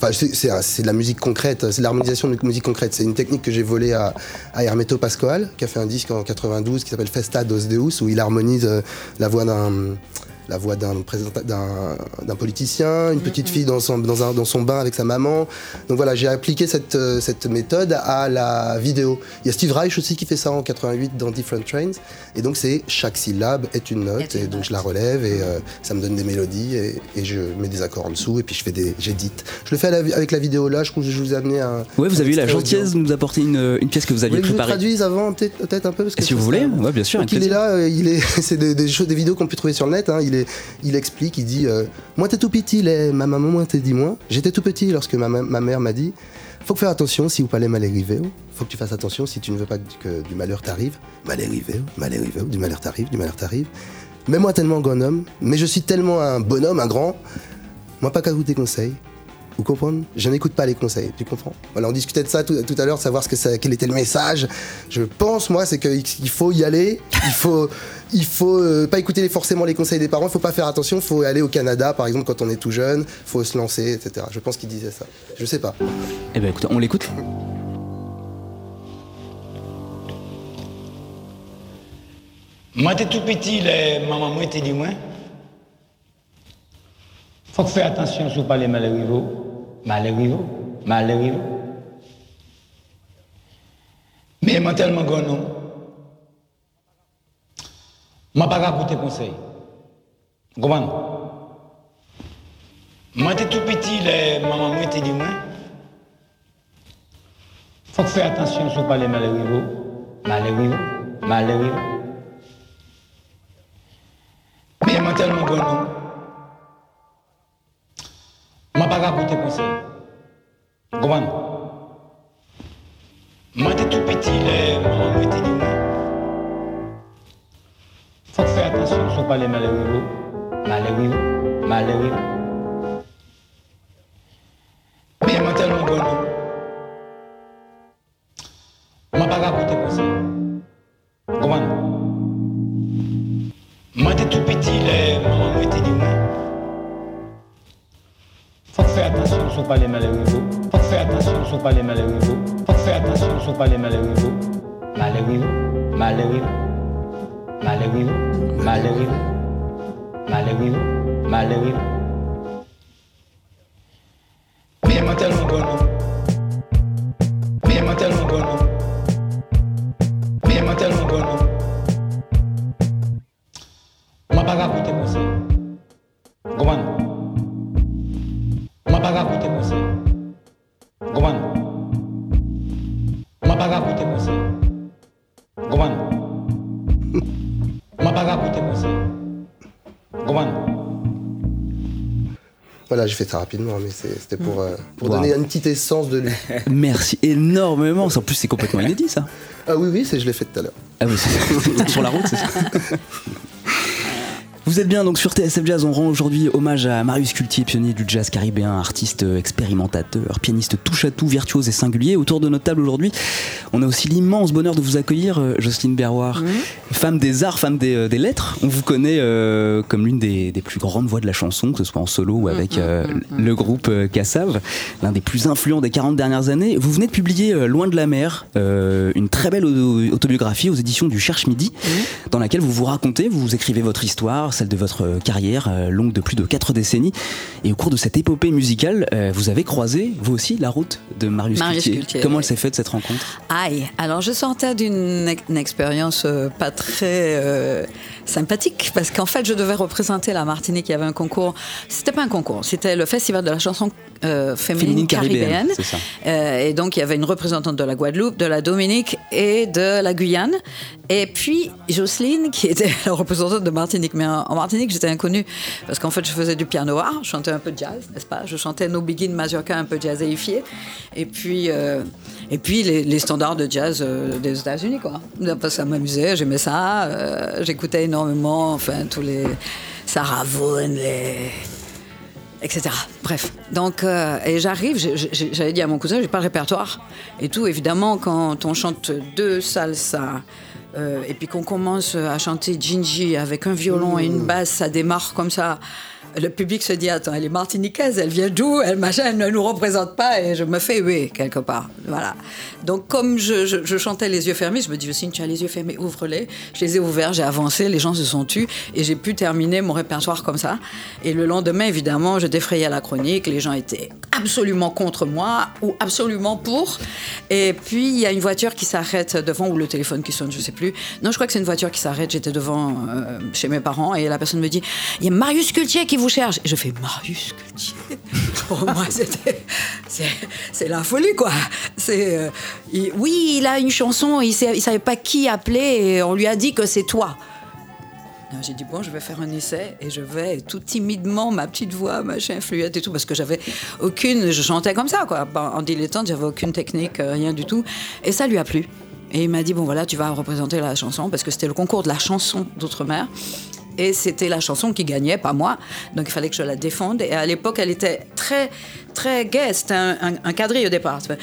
Speaker 11: enfin c'est- de la musique concrète, c'est de l'harmonisation de musique concrète. C'est une technique que j'ai volée à, à Hermeto Pascoal qui a fait un disque en 92 qui s'appelle Festa dos Deus où il harmonise euh, la voix d'un la voix d'un d'un d'un politicien, une petite fille dans son, dans, un- dans son bain avec sa maman. Donc voilà, j'ai appliqué cette, euh, cette méthode à la vidéo. Il y a Steve Reich aussi qui fait ça en 88 dans Different Trains. Et donc c'est chaque syllabe est une note et donc je la relève et euh, ça me donne des mélodies et, et je mets des accords en dessous et puis je fais des j'édite. Je le fais la- avec la vidéo là. Je je vous ai amené un.
Speaker 7: Ouais, vous
Speaker 11: un
Speaker 7: avez eu la gentillesse de nous apporter une, une pièce que vous
Speaker 11: Vous
Speaker 7: aviez
Speaker 11: voulez que je vous
Speaker 7: préparée.
Speaker 11: traduise avant peut-être peut-être un peu parce que
Speaker 7: Si vous voulez, ouais, bien sûr,
Speaker 11: donc il est là, euh, il est, [laughs] c'est des, des vidéos qu'on peut trouver sur le net. hein. Il est, il explique, il dit, euh, moi t'es tout petit, les, ma maman moi t'es dit moi. J'étais tout petit lorsque ma, mère m'a dit, faut faire attention si vous pas mal arriver. Faut que tu fasses attention si tu ne veux pas que, que du malheur t'arrive. Mal arrivé, mal arrivé, du malheur t'arrive, du malheur t'arrive. Mais moi tellement grand homme, mais je suis tellement un bonhomme, un grand. Moi pas qu'à écouter conseils. Vous comprenez? Je n'écoute pas les conseils, tu comprends? Voilà, on discutait de ça tout, tout à l'heure, de savoir ce que ça, quel était le message. Je pense, moi, c'est qu'il faut y aller. Il faut, il faut euh, pas écouter les- forcément les conseils des parents. Il faut pas faire attention. Il faut aller au Canada, par exemple, quand on est tout jeune. Il faut se lancer, etc. Je pense qu'il disait ça. Je sais pas.
Speaker 7: Eh ben écoute, on l'écoute.
Speaker 12: Moi, t'es tout petit, les maman, moi, t'es dit, moi. Faut que faire attention sur pas les malheureux. Malheureux, malheureux. Mais moi, tellement grand, non. Moi, pas pour tes conseils. Vous comprenez? Moi, t'es tout petit, les maman, moi, t'es dit, moi. Faut faire attention sur pas les malheureux. Malheureux, malheureux. Mais moi, tellement grand, non. Mwen pa rapote konsey. Gouman. Mwen te tou peti le, eh, mwen mwen te di mwen. Fok fè atasyon sou pale male wivo. Male wivo. Male wivo. Biye mwen te lon gounou. Mwen pa rapote konsey. Gouman. Mwen te tou peti le, eh, mwen mwen te di mwen. Faut faire attention sur pas les malheureux. Faut faire attention sur pas les malheureux. Faut faire attention sur pas les malheureux. Malheureux, malheureux. Malheureux, malheureux. Malheureux, malheureux. Mais moi, tellement grand, non. Mais moi, tellement grand, non. Mais moi, tellement grand, non. Moi, pas comprenez? Moi, pas. Vous comprenez? Moi, pas pour tes conseils. Vous comprenez? Moi, pas tes conseils. Vous comprenez?
Speaker 11: Voilà, j'ai fait ça rapidement, mais c'est- c'était pour, euh, pour
Speaker 7: Wow.
Speaker 11: donner une petite essence de lui. [laughs]
Speaker 7: Merci énormément. En plus, c'est complètement inédit ça.
Speaker 11: Ah oui, oui, c'est- je l'ai fait tout à l'heure.
Speaker 7: Ah oui, c'est [laughs] sur la route, c'est ça. [laughs] Vous êtes bien donc sur TSF Jazz, on rend aujourd'hui hommage à Marius Cultier, pionnier du jazz caribéen, artiste euh, expérimentateur, pianiste touche à tout, virtuose et singulier. Autour de notre table aujourd'hui, on a aussi l'immense bonheur de vous accueillir, euh, Jocelyne Berroir, femme des arts, femme des, euh, des lettres. On vous connaît euh, comme l'une des, des plus grandes voix de la chanson, que ce soit en solo ou avec euh, le groupe Cassav, l'un des plus influents des 40 dernières années. Vous venez de publier euh, Loin de la mer, une très belle auto- autobiographie aux éditions du Cherche Midi, dans laquelle vous vous racontez, vous écrivez votre histoire, celle de votre euh, carrière euh, longue de plus de 4 décennies. Et au cours de cette épopée musicale, euh, vous avez croisé, vous aussi, la route de Marius,
Speaker 8: Marius
Speaker 7: Cultier.
Speaker 8: Cultier,
Speaker 7: Comment elle s'est faite cette rencontre?
Speaker 8: Aïe, alors je sortais d'une ex- une expérience pas très sympathique parce qu'en fait je devais représenter la Martinique. Il y avait un concours, c'était pas un concours, c'était le festival de la chanson euh, féminine,
Speaker 7: Féminine caribéenne.
Speaker 8: Euh, et donc il y avait une représentante de la Guadeloupe, de la Dominique et de la Guyane. Et puis Jocelyne qui était [laughs] la représentante de Martinique. Mais en, en Martinique j'étais inconnue parce qu'en fait je faisais du piano art, je chantais un peu de jazz, n'est-ce pas? Je chantais No Begin Mazurka un peu jazzéifié. Et puis, euh, et puis les, les standards de jazz euh, des États-Unis quoi. Ça m'amusait, j'aimais ça, euh, j'écoutais énormément, enfin tous les Sarah Vaughan, les etc. Bref, donc euh, et j'arrive, j'avais dit à mon cousin, j'ai pas le répertoire et tout. Évidemment, quand on chante deux salsa euh, et puis qu'on commence à chanter Gingy avec un violon et une basse, ça démarre comme ça. Le public se dit attends, elle est martiniquaise, elle vient d'où Elle elle ne nous représente pas et je me fais huer quelque part. Voilà. Donc comme je, je- chantais les yeux fermés, je me dis Jocelyne, tu as les yeux fermés, ouvre-les. Je les ai ouverts, j'ai avancé, les gens se sont tus et j'ai pu terminer mon répertoire comme ça. Et le lendemain, évidemment, je défrayais la chronique, les gens étaient absolument contre moi ou absolument pour. Et puis il y a une voiture qui s'arrête devant ou le téléphone qui sonne, je sais plus. Non, je crois que c'est une voiture qui s'arrête. J'étais devant euh, chez mes parents et la personne me dit il y a Marius Cultier qui vous Et je fais Marius Cultier. [laughs] Pour moi, c'était c'est la folie quoi. C'est euh, oui, il a une chanson, il il savait pas qui appeler et on lui a dit que c'est toi. J'ai dit, bon, je vais faire un essai et je vais tout timidement, ma petite voix, machin, fluette et tout, parce que j'avais aucune. Je chantais comme ça, quoi. En dilettante, j'avais aucune technique, euh, rien du tout. Et ça lui a plu. Et il m'a dit, bon, voilà, tu vas représenter la chanson, parce que c'était le concours de la chanson d'outre-mer. Et c'était la chanson qui gagnait, pas moi. Donc il fallait que je la défende. Et à l'époque, elle était très, très gaie. C'était un, un, un quadrille au départ. C'était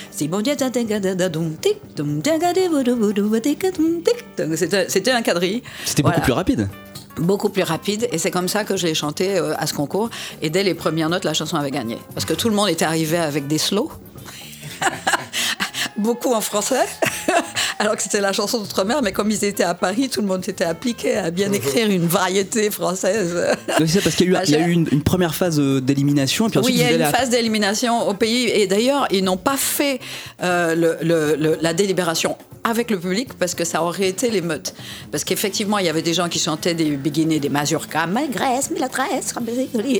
Speaker 8: c'était un quadrille.
Speaker 7: C'était beaucoup
Speaker 8: Voilà.
Speaker 7: plus rapide.
Speaker 8: Beaucoup plus rapide, et c'est comme ça que je l'ai chanté euh, à ce concours. Et dès les premières notes, la chanson avait gagné. Parce que tout le monde était arrivé avec des slows. [laughs] Beaucoup en français, [laughs] alors que c'était la chanson d'outre-mer, mais comme ils étaient à Paris, tout le monde s'était appliqué à bien écrire une variété française. [laughs]
Speaker 7: Oui, c'est parce qu'il y a eu, il y a eu une, une première phase euh, d'élimination,
Speaker 8: Oui,
Speaker 7: ensuite
Speaker 8: il y a
Speaker 7: allez
Speaker 8: une
Speaker 7: à-
Speaker 8: phase d'élimination au pays. Et d'ailleurs, ils n'ont pas fait euh, le- le- le- la délibération avec le public parce que ça aurait été l'émeute. Parce qu'effectivement, il y avait des gens qui chantaient des beginners, des mazurkas, Milatresse,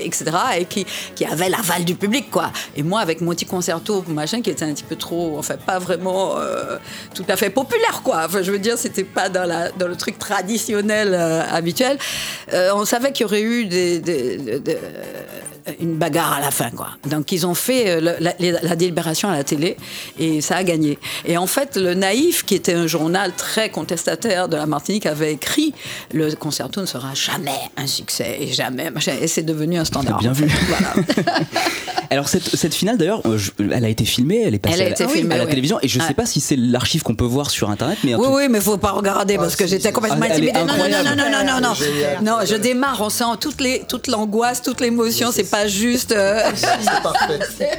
Speaker 8: etc. et qui, qui avaient l'aval du public, quoi. Et moi, avec mon petit concerto, machin, qui était un petit peu trop, enfin, pas vraiment euh, tout à fait populaire, quoi. Enfin, je veux dire, c'était pas dans, la, dans le truc traditionnel euh, habituel. Euh, on savait qu'il y aurait eu des- une bagarre à la fin, quoi. Donc, ils ont fait euh, le- la, délibération à la télé et ça a gagné. Et en fait, le Naïf, qui était un journal très contestataire de la Martinique, avait écrit le concerto ne sera jamais un succès et jamais. Et c'est devenu un standard.
Speaker 7: Bien vu. [laughs]
Speaker 8: Voilà. [laughs]
Speaker 7: Alors cette, cette finale d'ailleurs, euh, elle a été filmée, elle est passée
Speaker 8: Elle a
Speaker 7: à la- à
Speaker 8: oui.
Speaker 7: télévision et je
Speaker 8: Ouais.
Speaker 7: sais pas si c'est l'archive qu'on peut voir sur internet, mais
Speaker 8: Oui,
Speaker 7: tout-
Speaker 8: oui, mais faut pas regarder parce que j'étais complètement
Speaker 7: est
Speaker 8: intimidée. Non, non, non, non, non, non, non, non. Je démarre, on sent toute les, toute l'angoisse, toute l'émotion. C'est pas juste. euh, [laughs] [laughs]
Speaker 11: C'est parfait.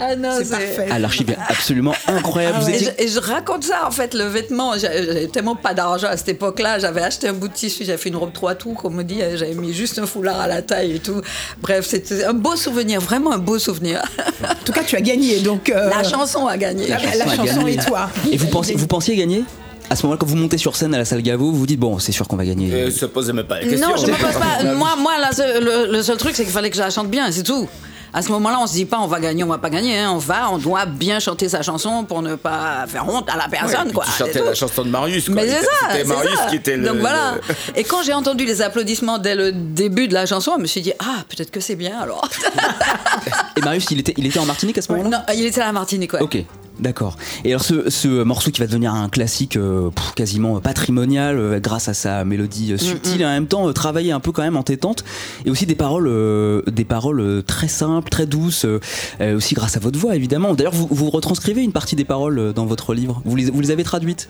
Speaker 8: ah non,
Speaker 9: C'est parfait.
Speaker 7: Ah, l'archive est absolument incroyable. Vous
Speaker 8: Et
Speaker 7: étiez-
Speaker 8: je, et je raconte ça en fait, le vêtement. J'avais tellement pas d'argent à cette époque-là. J'avais acheté un bout de tissu, j'avais fait une robe trois tours, comme on dit. J'avais mis juste un foulard à la taille et tout. Bref, c'était un beau souvenir, vraiment un beau souvenir.
Speaker 9: En tout cas, tu as gagné, donc. euh,
Speaker 8: La chanson a gagné.
Speaker 9: la, la
Speaker 7: a
Speaker 9: chanson
Speaker 7: gagné.
Speaker 9: et toi.
Speaker 7: Et vous pensiez, vous pensiez gagner? À ce moment-là, quand vous montez sur scène à la salle Gaveau, vous vous dites bon, c'est sûr qu'on va gagner.
Speaker 10: Euh, se posait même pas la question.
Speaker 8: Non, je me pose pas. [laughs] Moi, moi la seule- le, le seul truc, c'est qu'il fallait que je la chante bien, c'est tout. À ce moment-là, on se dit pas on va gagner, on va pas gagner. hein. On va, on doit bien chanter sa chanson pour ne pas faire honte à la personne,
Speaker 10: Ouais,
Speaker 8: quoi.
Speaker 10: Tu chantais la chanson de Marius. quoi.
Speaker 8: Mais c'est ça,
Speaker 10: C'était Marius
Speaker 8: ça.
Speaker 10: qui était le.
Speaker 8: Donc voilà.
Speaker 10: le-
Speaker 8: Et quand j'ai entendu les applaudissements dès le début de la chanson, je me suis dit ah peut-être que c'est bien alors. [laughs]
Speaker 7: Et Marius, il était, il était en Martinique à ce moment-là?
Speaker 8: Non, il était à la Martinique, ouais.
Speaker 7: Ok, d'accord. Et alors ce, ce morceau qui va devenir un classique euh, quasiment patrimonial euh, grâce à sa mélodie euh, subtile et en même temps euh, travaillé un peu quand même entêtante et aussi des paroles, des paroles très simples, très douces, aussi grâce à votre voix évidemment. D'ailleurs vous, vous retranscrivez une partie des paroles dans votre livre. Vous les, vous les avez traduites?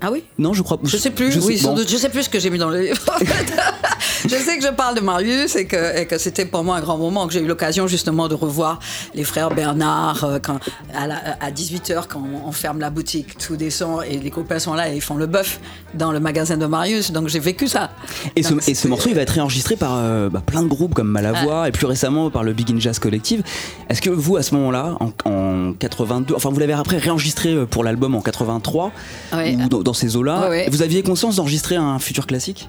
Speaker 8: Ah oui
Speaker 7: Non, je crois.
Speaker 8: Je sais plus,
Speaker 7: je sais-
Speaker 8: oui, sans
Speaker 7: bon.
Speaker 8: doute. Je sais plus ce que j'ai mis dans le livre. [laughs] je sais que je parle de Marius et que, et que c'était pour moi un grand moment, que j'ai eu l'occasion justement de revoir les frères Bernard euh, quand, à, la- à 18h quand on, on ferme la boutique, tout descend et les copains sont là et ils font le bœuf dans le magasin de Marius. Donc j'ai vécu ça.
Speaker 7: Et ce,
Speaker 8: Donc,
Speaker 7: et ce morceau, il va être réenregistré par euh, bah, plein de groupes comme Malavoie et plus récemment par le Big in Jazz Collective. Est-ce que vous, à ce moment-là, en, en 82, enfin vous l'avez après réenregistré euh, pour l'album en 83
Speaker 8: Ouais.
Speaker 7: ou dans, dans ces eaux-là,
Speaker 8: Ouais, ouais.
Speaker 7: vous aviez conscience d'enregistrer un futur classique?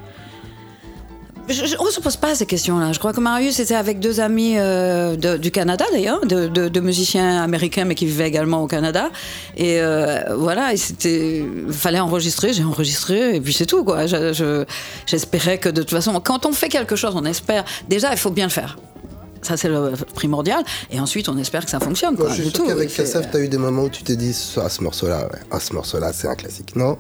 Speaker 8: Je, je- on ne se pose pas ces questions-là. Je crois que Marius était avec deux amis euh, de- du Canada, d'ailleurs, de, de- de musiciens américains, mais qui vivaient également au Canada. Et euh, voilà, il fallait enregistrer, j'ai enregistré, et puis c'est tout, quoi. Je- je- J'espérais que de toute façon, quand on fait quelque chose, on espère. Déjà, il faut bien le faire. Ça, c'est le primordial. Et ensuite, on espère que ça fonctionne. Quoi,
Speaker 11: je suis sûr qu'avec Kassaf, t'as eu des moments où tu t'es dit ah, ce morceau-là, ouais. ah, ce morceau-là, c'est un classique. Non?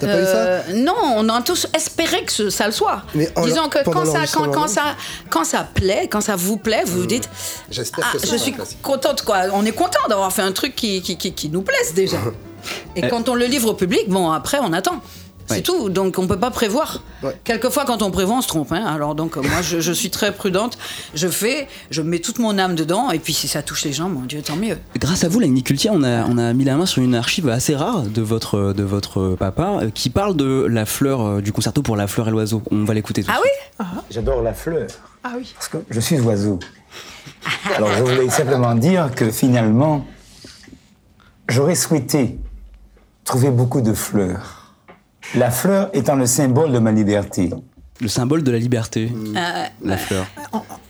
Speaker 11: T'as pas eu ça?
Speaker 8: Euh, Non, on a tous espéré que ce- ça le soit.
Speaker 11: Mais en-
Speaker 8: Disons que quand ça, quand, ça, quand ça plaît, quand ça vous plaît, vous vous dites
Speaker 11: J'espère
Speaker 8: ah,
Speaker 11: que
Speaker 8: je suis contente quoi. On est content d'avoir fait un truc qui, qui, qui, qui nous plaise déjà. [laughs] Et
Speaker 7: Euh.
Speaker 8: quand on le livre au public, bon après on attend. C'est tout. Donc on peut pas prévoir. Quelquefois, quand on prévoit, on se trompe. hein. Alors donc moi, je, je suis très prudente. Je fais, je mets toute mon âme dedans, et puis si ça touche les gens, mon Dieu, tant mieux.
Speaker 7: Grâce à vous, la Cultier, on a, on a mis la main sur une archive assez rare de votre, de votre papa euh, qui parle de la fleur, euh, du concerto pour la fleur et l'oiseau. On va l'écouter tout de
Speaker 8: Ah
Speaker 7: suite.
Speaker 8: oui?
Speaker 4: J'adore la fleur.
Speaker 9: Ah oui.
Speaker 4: Parce que je suis oiseau. Alors je voulais simplement dire que finalement, j'aurais souhaité trouver beaucoup de fleurs. La fleur étant le symbole de ma liberté.
Speaker 7: Le symbole de la liberté,
Speaker 8: Euh,
Speaker 7: la fleur.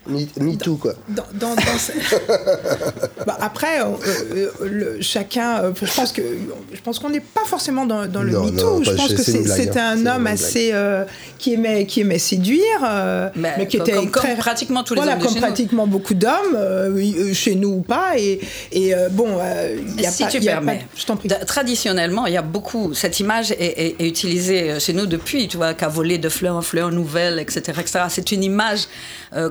Speaker 11: Me, too, quoi.
Speaker 9: Dans, dans- dans ce- [laughs] Bah, après, euh, euh, le- chacun, euh, je pense que je pense qu'on n'est pas forcément dans, dans le
Speaker 11: Non,
Speaker 9: MeToo.
Speaker 11: non,
Speaker 9: Je pense que c'était
Speaker 11: hein.
Speaker 9: un homme assez euh, qui aimait qui aimait séduire, euh, mais qui
Speaker 8: comme-
Speaker 9: était
Speaker 8: comme- comme
Speaker 9: très-
Speaker 8: pratiquement tous les
Speaker 9: voilà,
Speaker 8: hommes de
Speaker 9: comme
Speaker 8: chez nous.
Speaker 9: pratiquement beaucoup d'hommes euh, chez nous ou pas. Et, et euh, bon, euh, il y a
Speaker 8: si
Speaker 9: pas,
Speaker 8: tu
Speaker 9: il y a
Speaker 8: permets.
Speaker 9: pas- je t'en prie.
Speaker 8: Traditionnellement, il y a beaucoup. Cette image est, est- est utilisée chez nous depuis, tu vois, qu'à voler de fleurs en fleurs nouvelles, etc. etc. C'est une image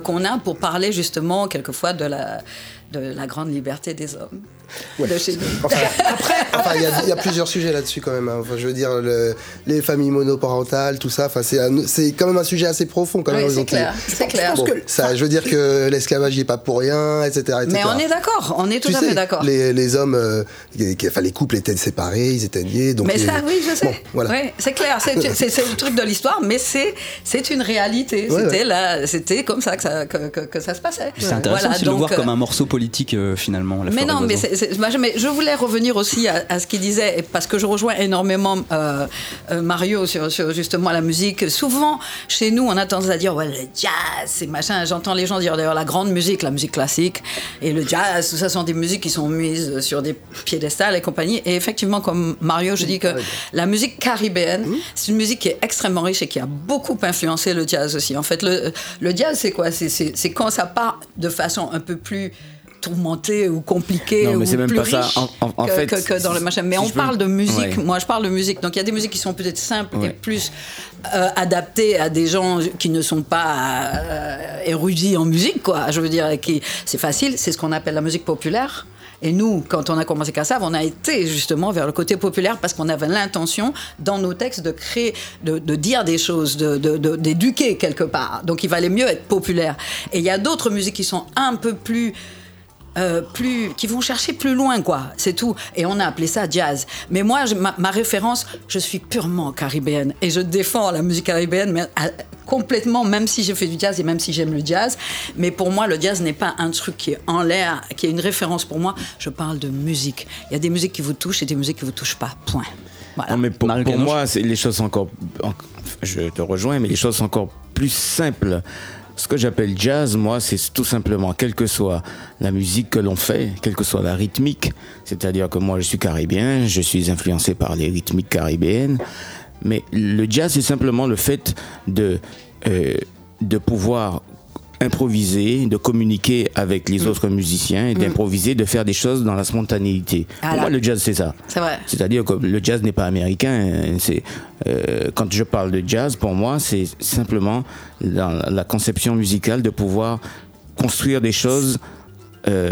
Speaker 8: qu'on a pour parler justement, quelquefois, de la, de la grande liberté des hommes. De chez nous. [laughs] [laughs]
Speaker 11: Enfin, il y, a- il y a plusieurs sujets là-dessus quand même. hein. Enfin, je veux dire, le- les familles monoparentales, tout ça. Enfin, c'est quand même un sujet assez profond quand même.
Speaker 8: Oui, c'est clair, c'est clair.
Speaker 11: Bon, ça, je veux dire que l'esclavage n'y est pas pour rien, etc. etc.
Speaker 8: Mais on est d'accord, on est tout
Speaker 11: Tu
Speaker 8: à
Speaker 11: sais,
Speaker 8: fait d'accord.
Speaker 11: Les, les hommes, euh, y- y- enfin, les couples étaient séparés, ils étaient liés. Donc
Speaker 8: mais
Speaker 11: les-
Speaker 8: ça, oui, je sais.
Speaker 11: Bon, voilà.
Speaker 8: Oui, c'est clair, c'est le truc de l'histoire, mais c'est c'est une réalité.
Speaker 7: Ouais,
Speaker 8: C'était
Speaker 7: ouais.
Speaker 8: là, c'était comme ça que ça, que, que- que ça se passait.
Speaker 7: C'est intéressant
Speaker 8: Voilà,
Speaker 7: de le voir
Speaker 8: euh,
Speaker 7: comme un morceau politique euh, finalement. La
Speaker 8: mais
Speaker 7: et
Speaker 8: non, mais, je, mais je voulais revenir aussi à, à ce qu'il disait, et parce que je rejoins énormément euh, euh, Mario sur, sur justement la musique. Souvent, chez nous, on a tendance à dire, ouais, le jazz, c'est machin. J'entends les gens dire d'ailleurs la grande musique, la musique classique, et le jazz, tout ça sont des musiques qui sont mises sur des piédestals et compagnie. Et effectivement, comme Mario, je dis que la musique caribéenne, c'est une musique qui est extrêmement riche et qui a beaucoup influencé le jazz aussi. En fait, le, le jazz, c'est quoi? C'est quand ça part de façon un peu plus tourmentée ou compliquée
Speaker 10: Non, mais
Speaker 8: ou plus
Speaker 10: pas ça.
Speaker 8: riche
Speaker 10: En- en- en
Speaker 8: que,
Speaker 10: fait,
Speaker 8: que- que dans le machin. Mais
Speaker 10: si
Speaker 8: on
Speaker 10: peux
Speaker 8: parle de musique.
Speaker 10: Ouais.
Speaker 8: Moi, je parle de musique. Donc, il y a des musiques qui sont peut-être simples et plus euh, adaptées à des gens qui ne sont pas euh, érudits en musique, quoi. Je veux dire, qui c'est facile. C'est ce qu'on appelle la musique populaire. Et nous, quand on a commencé Kassav, on a été justement vers le côté populaire parce qu'on avait l'intention, dans nos textes, de créer, de, de dire des choses, de- de- de- d'éduquer quelque part. Donc il valait mieux être populaire. Et il y a d'autres musiques qui sont un peu plus euh, plus, qui vont chercher plus loin, quoi. C'est tout. Et on a appelé ça jazz. Mais moi, je- ma, ma référence, je suis purement caribéenne et je défends la musique caribéenne, mais à- complètement, même si j'ai fait du jazz et même si j'aime le jazz. Mais pour moi, le jazz n'est pas un truc qui est en l'air, qui est une référence pour moi. Je parle de musique. Il y a des musiques qui vous touchent et des musiques qui vous touchent pas. Point. Voilà.
Speaker 10: Non, mais pour, pour moi, c'est les choses sont encore. en- Je te rejoins, mais les choses sont encore plus simples. Ce que j'appelle jazz, moi, c'est tout simplement, quelle que soit la musique que l'on fait, quelle que soit la rythmique, c'est-à-dire que moi, je suis caribéen, je suis influencé par les rythmiques caribéennes, mais le jazz, c'est simplement le fait de, euh, de pouvoir improviser, de communiquer avec les autres musiciens et d'improviser, de faire des choses dans la spontanéité. Pour
Speaker 8: Voilà.
Speaker 10: moi, le jazz, c'est ça.
Speaker 8: C'est vrai.
Speaker 10: C'est-à-dire que le jazz n'est pas américain. hein, C'est euh, quand je parle de jazz, pour moi, c'est simplement dans la conception musicale de pouvoir construire des choses euh,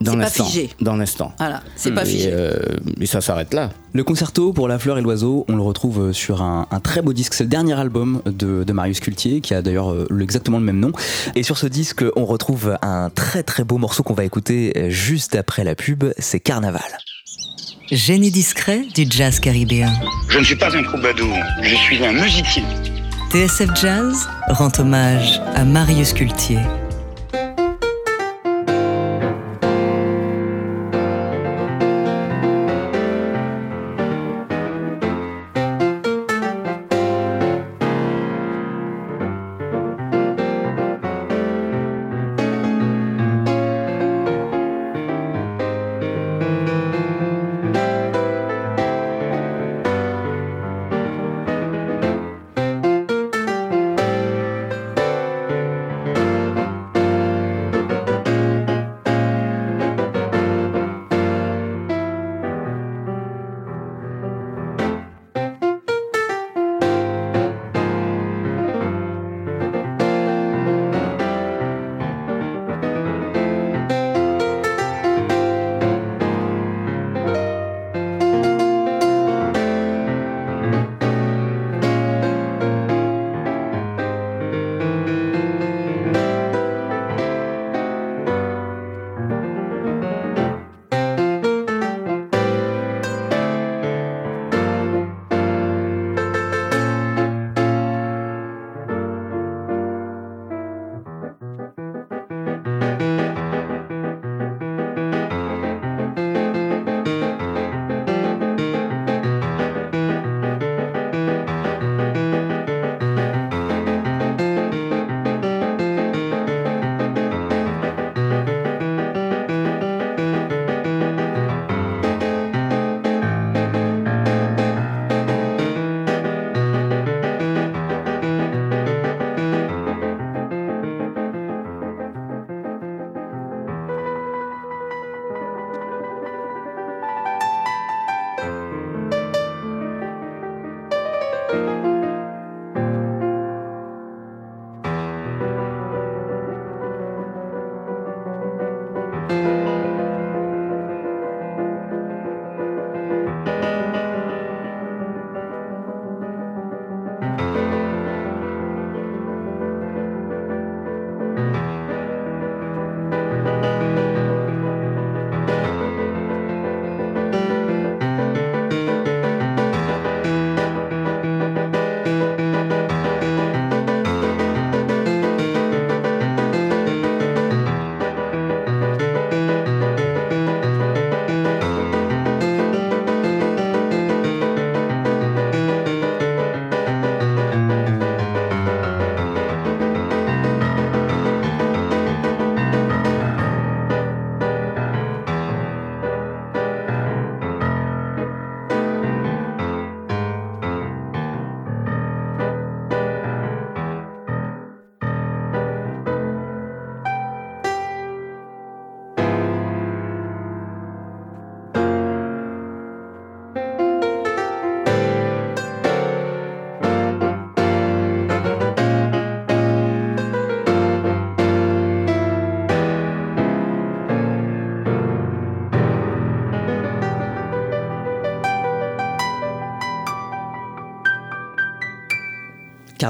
Speaker 10: dans
Speaker 8: C'est pas
Speaker 10: l'instant.
Speaker 8: figé.
Speaker 10: Dans l'instant.
Speaker 8: Voilà. C'est pas
Speaker 10: Et,
Speaker 8: figé.
Speaker 10: euh, et ça s'arrête là.
Speaker 7: Le concerto pour la fleur et l'oiseau, on le retrouve sur un, un très beau disque. C'est le dernier album de, de Marius Cultier, qui a d'ailleurs euh, exactement le même nom.
Speaker 13: Et sur ce disque, on retrouve un très très beau morceau qu'on va écouter euh, juste après la pub, c'est Carnaval.
Speaker 5: Génie discret du jazz caribéen.
Speaker 4: Je ne suis pas un troubadour, je suis un musicien.
Speaker 5: TSF Jazz rend hommage à Marius Cultier.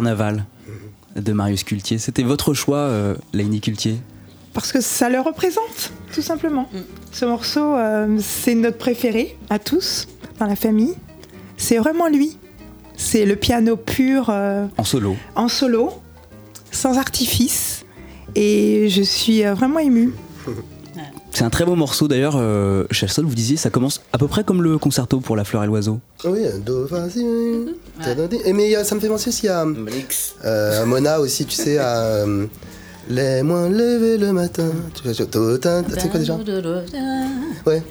Speaker 7: Carnaval de Marius Cultier. C'était votre choix, euh, Laini Cultier
Speaker 9: Parce que ça le représente, tout simplement. Ce morceau, euh, c'est notre préféré à tous, dans la famille. C'est vraiment lui. C'est le piano pur. euh,
Speaker 7: En solo.
Speaker 9: en solo, sans artifice. Et je suis euh, vraiment émue. [laughs]
Speaker 7: C'est un très beau morceau d'ailleurs, euh, vous disiez, ça commence à peu près comme le concerto pour la fleur et l'oiseau.
Speaker 11: Oui, do, vas-y. tadadi. Et mais euh, ça me fait penser aussi à, euh, à Mona aussi, tu sais, à euh, Les moins levés le matin. Tu vois, tu vois, c'est quoi déjà Ouais.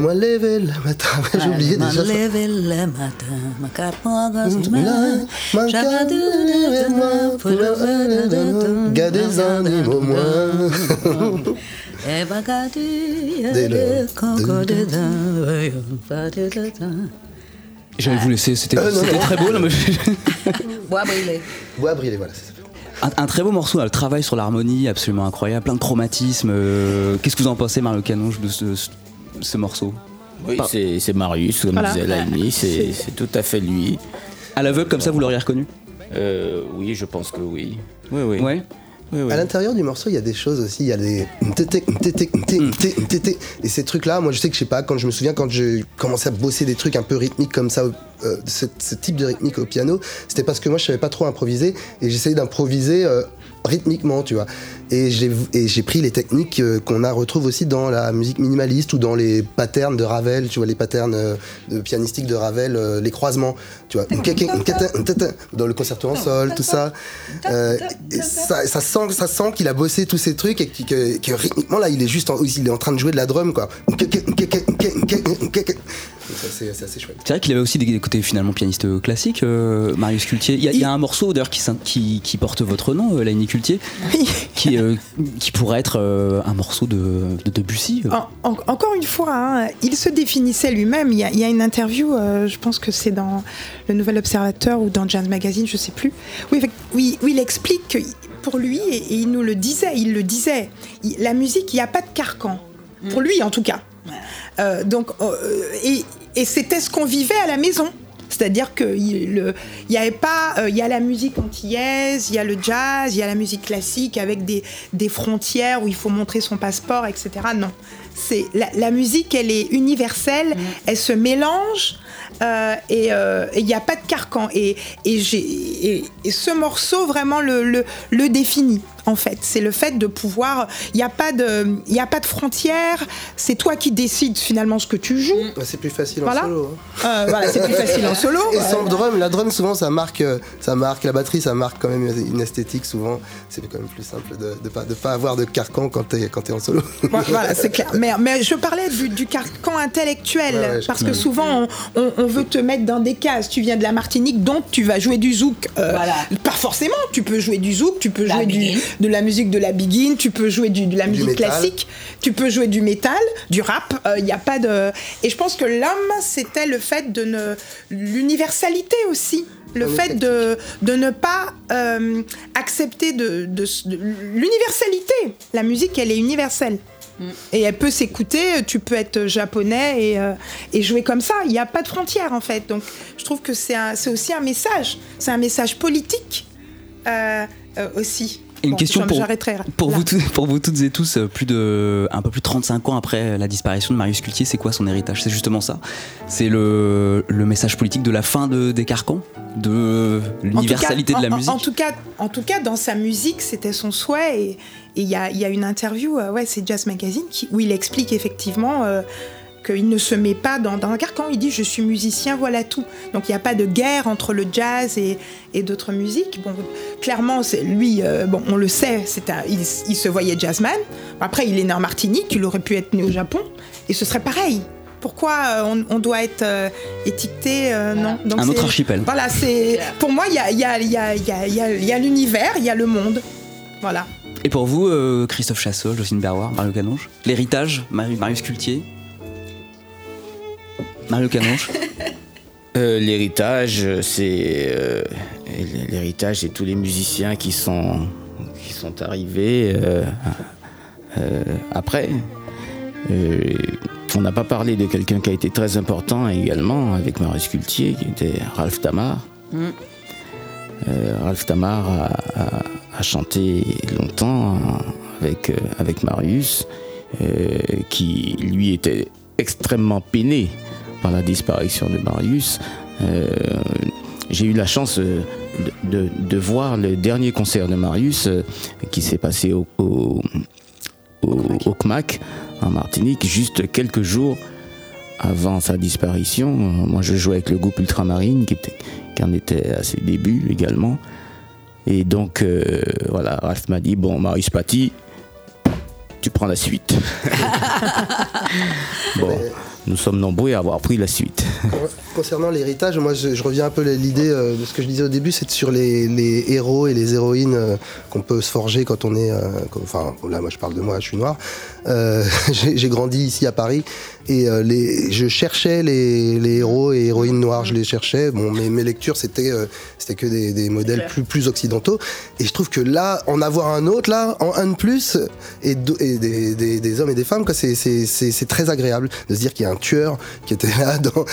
Speaker 11: Moins levés le matin. [laughs] J'ai oublié déjà. Dès le-
Speaker 7: J'allais vous laisser, c'était
Speaker 11: Euh,
Speaker 7: très beau. non, mais- [laughs]
Speaker 8: Bois brûlé.
Speaker 11: Bois brûlé, voilà. c'est ça.
Speaker 7: Un, un très beau morceau, le travail sur l'harmonie absolument incroyable, plein de traumatismes. euh, Qu'est-ce que vous en pensez, Mario Canonge, de ce, ce- ce morceau?
Speaker 10: Oui,
Speaker 7: Par-
Speaker 10: c'est Marius, comme
Speaker 7: Voilà.
Speaker 10: disait Laini, c'est c'est tout à fait lui.
Speaker 7: À l'aveugle, comme ça, vous l'auriez reconnu?
Speaker 10: Euh, Oui, je pense que oui. Oui, oui.
Speaker 7: Ouais.
Speaker 11: À l'intérieur du morceau, il y a des choses aussi. Il y a des. Et ces trucs-là, moi, je sais que je sais pas, quand je me souviens, quand j'ai commencé à bosser des trucs un peu rythmiques comme ça, euh, ce, ce type de rythmique au piano, c'était parce que moi, je savais pas trop improviser et j'essayais d'improviser euh, rythmiquement, tu vois. Et j'ai et j'ai pris les techniques euh, qu'on a retrouve aussi dans la musique minimaliste ou dans les patterns de Ravel, tu vois, les patterns euh, de pianistiques de Ravel, euh, les croisements, tu vois, dans le concerto en sol, tout ça. Euh, ça, ça sent, ça sent qu'il a bossé tous ces trucs et que, que rythmiquement là, il est juste, en, il est en train de jouer de la drum, quoi. C'est assez chouette.
Speaker 7: C'est vrai qu'il avait aussi des côtés finalement pianiste classique, euh, Marius Cultier. Il y, a- il y a un morceau d'ailleurs qui, s'in- qui, qui porte votre nom, euh, Laini Cultier, qui, euh, qui pourrait être euh, un morceau de, de Debussy. euh.
Speaker 9: En- en- encore une fois, hein, il se définissait lui-même. Il y, a, il y a une interview, euh, je pense que c'est dans le Nouvel Observateur ou dans Jazz Magazine, je sais plus, où, oui, où il explique que pour lui, et, et il nous le disait, il le disait, il- la musique, il n'y a pas de carcan. Pour lui, en tout cas. Euh, donc, euh, et, et c'était ce qu'on vivait à la maison. C'est-à-dire qu'il le- il y avait pas, euh, il y a la musique antillaise, il y a le jazz, il y a la musique classique avec des, des frontières où il faut montrer son passeport, etc. Non, c'est la, la musique, elle est universelle, elle se mélange euh, et euh, et il n'y a pas de carcan. Et, et, j'ai- et- et ce morceau vraiment le, le, le définit. En fait, c'est le fait de pouvoir. Il n'y a pas de, il a pas de frontières. C'est toi qui décides finalement ce que tu joues.
Speaker 11: Ouais, C'est plus facile
Speaker 9: Voilà.
Speaker 11: en solo. hein.
Speaker 9: Euh, voilà, c'est plus facile en solo.
Speaker 11: Et sans drum, la drum souvent ça marque, euh, ça marque la batterie, ça marque quand même une esthétique souvent. C'est quand même plus simple de de pas de pas avoir de carcan quand t'es quand t'es en solo.
Speaker 9: Voilà, voilà, c'est clair. Mais, mais je parlais du, du carcan intellectuel,
Speaker 11: Ouais, ouais, je
Speaker 9: parce que souvent on, on- on veut te mettre dans des cases. Tu viens de la Martinique, donc tu vas jouer du zouk. Euh, Pas forcément, tu peux jouer du zouk, tu peux jouer du- de la musique de la biguine, tu peux jouer du- de la
Speaker 11: Du
Speaker 9: musique
Speaker 11: métal.
Speaker 9: classique, tu peux jouer du métal, du rap. Il n'y a pas de. Et je pense que l'homme, c'était le fait de ne. L'universalité aussi. Le fait de, de ne pas euh, accepter de, de- de l'universalité. La musique, elle est universelle. Et elle peut s'écouter, tu peux être japonais et, euh, et jouer comme ça. Il n'y a pas de frontières en fait. Donc je trouve que c'est aussi un message. C'est un message politique euh, euh, aussi.
Speaker 7: Une
Speaker 9: Bon,
Speaker 7: question pour, vous, tous- pour vous toutes et tous, euh, plus de, un peu plus de 35 ans après la disparition de Marius Cultier, c'est quoi son héritage? C'est justement ça. C'est le, le message politique de la fin de, des carcans, de l'universalité de la
Speaker 9: en-
Speaker 7: musique?
Speaker 9: En, tout cas, en tout cas, dans sa musique, c'était son souhait. Et il y a, y a une interview, euh, ouais, c'est Jazz Magazine, qui- où il explique effectivement euh, qu'il ne se met pas dans, dans un carcan. Il dit Je suis musicien, voilà tout. Donc il n'y a pas de guerre entre le jazz et, et d'autres musiques. Bon, clairement, lui, euh, bon, on le sait, un- il, il se voyait jazzman. Après, il est né en Martinique, il aurait pu être né au Japon, et ce serait pareil. Pourquoi euh, on, on doit être euh, étiqueté euh, Non? Donc
Speaker 7: Un autre archipel.
Speaker 9: Voilà, c'est pour moi, il y a, l'univers, il y a le monde. Voilà.
Speaker 7: Et pour vous, Christophe Chassol, Jocelyne Berroir, Mario Canonge L'héritage, Mari- Marius Cultier Mario Canonge [laughs]
Speaker 10: Euh, l'héritage, c'est euh, l'héritage, c'est tous les musiciens qui sont qui sont arrivés euh, euh, après. Euh, on n'a pas parlé de quelqu'un qui a été très important également avec Marius Cultier, qui était Ralph Tamar.
Speaker 8: Mm.
Speaker 10: Euh, Ralph Tamar a, a- a chanté longtemps avec, euh, avec Marius, euh, qui lui était extrêmement peiné par la disparition de Marius. Euh, J'ai eu la chance euh, de, de- de voir le dernier concert de Marius euh, qui s'est passé au, au, au- au CMAC en Martinique, juste quelques jours avant sa disparition. Moi, je jouais avec le groupe Ultramarine, qui, était, qui en était à ses débuts également. Et donc, euh, voilà, Ralph m'a dit Bon, Marius Paty, tu prends la suite. [laughs] bon, nous sommes nombreux à avoir pris la suite.
Speaker 11: Concernant l'héritage, moi je, reviens un peu à l'idée euh, de ce que je disais au début, c'est sur les, héros et les héroïnes euh, qu'on peut se forger quand on est. euh, enfin, là, moi je parle de moi, je suis noir. [laughs] J'ai grandi ici à Paris et euh, les, je cherchais les, les héros et héroïnes noirs, je les cherchais. Bon, mes, mes lectures c'était euh, c'était que des, des modèles plus, plus occidentaux. Et je trouve que là, en avoir un autre, là, en un de plus, et, do- et des, des- des hommes et des femmes, quoi, c'est- c'est c'est- c'est très agréable de se dire qu'il y a un tueur qui était là [laughs] dans,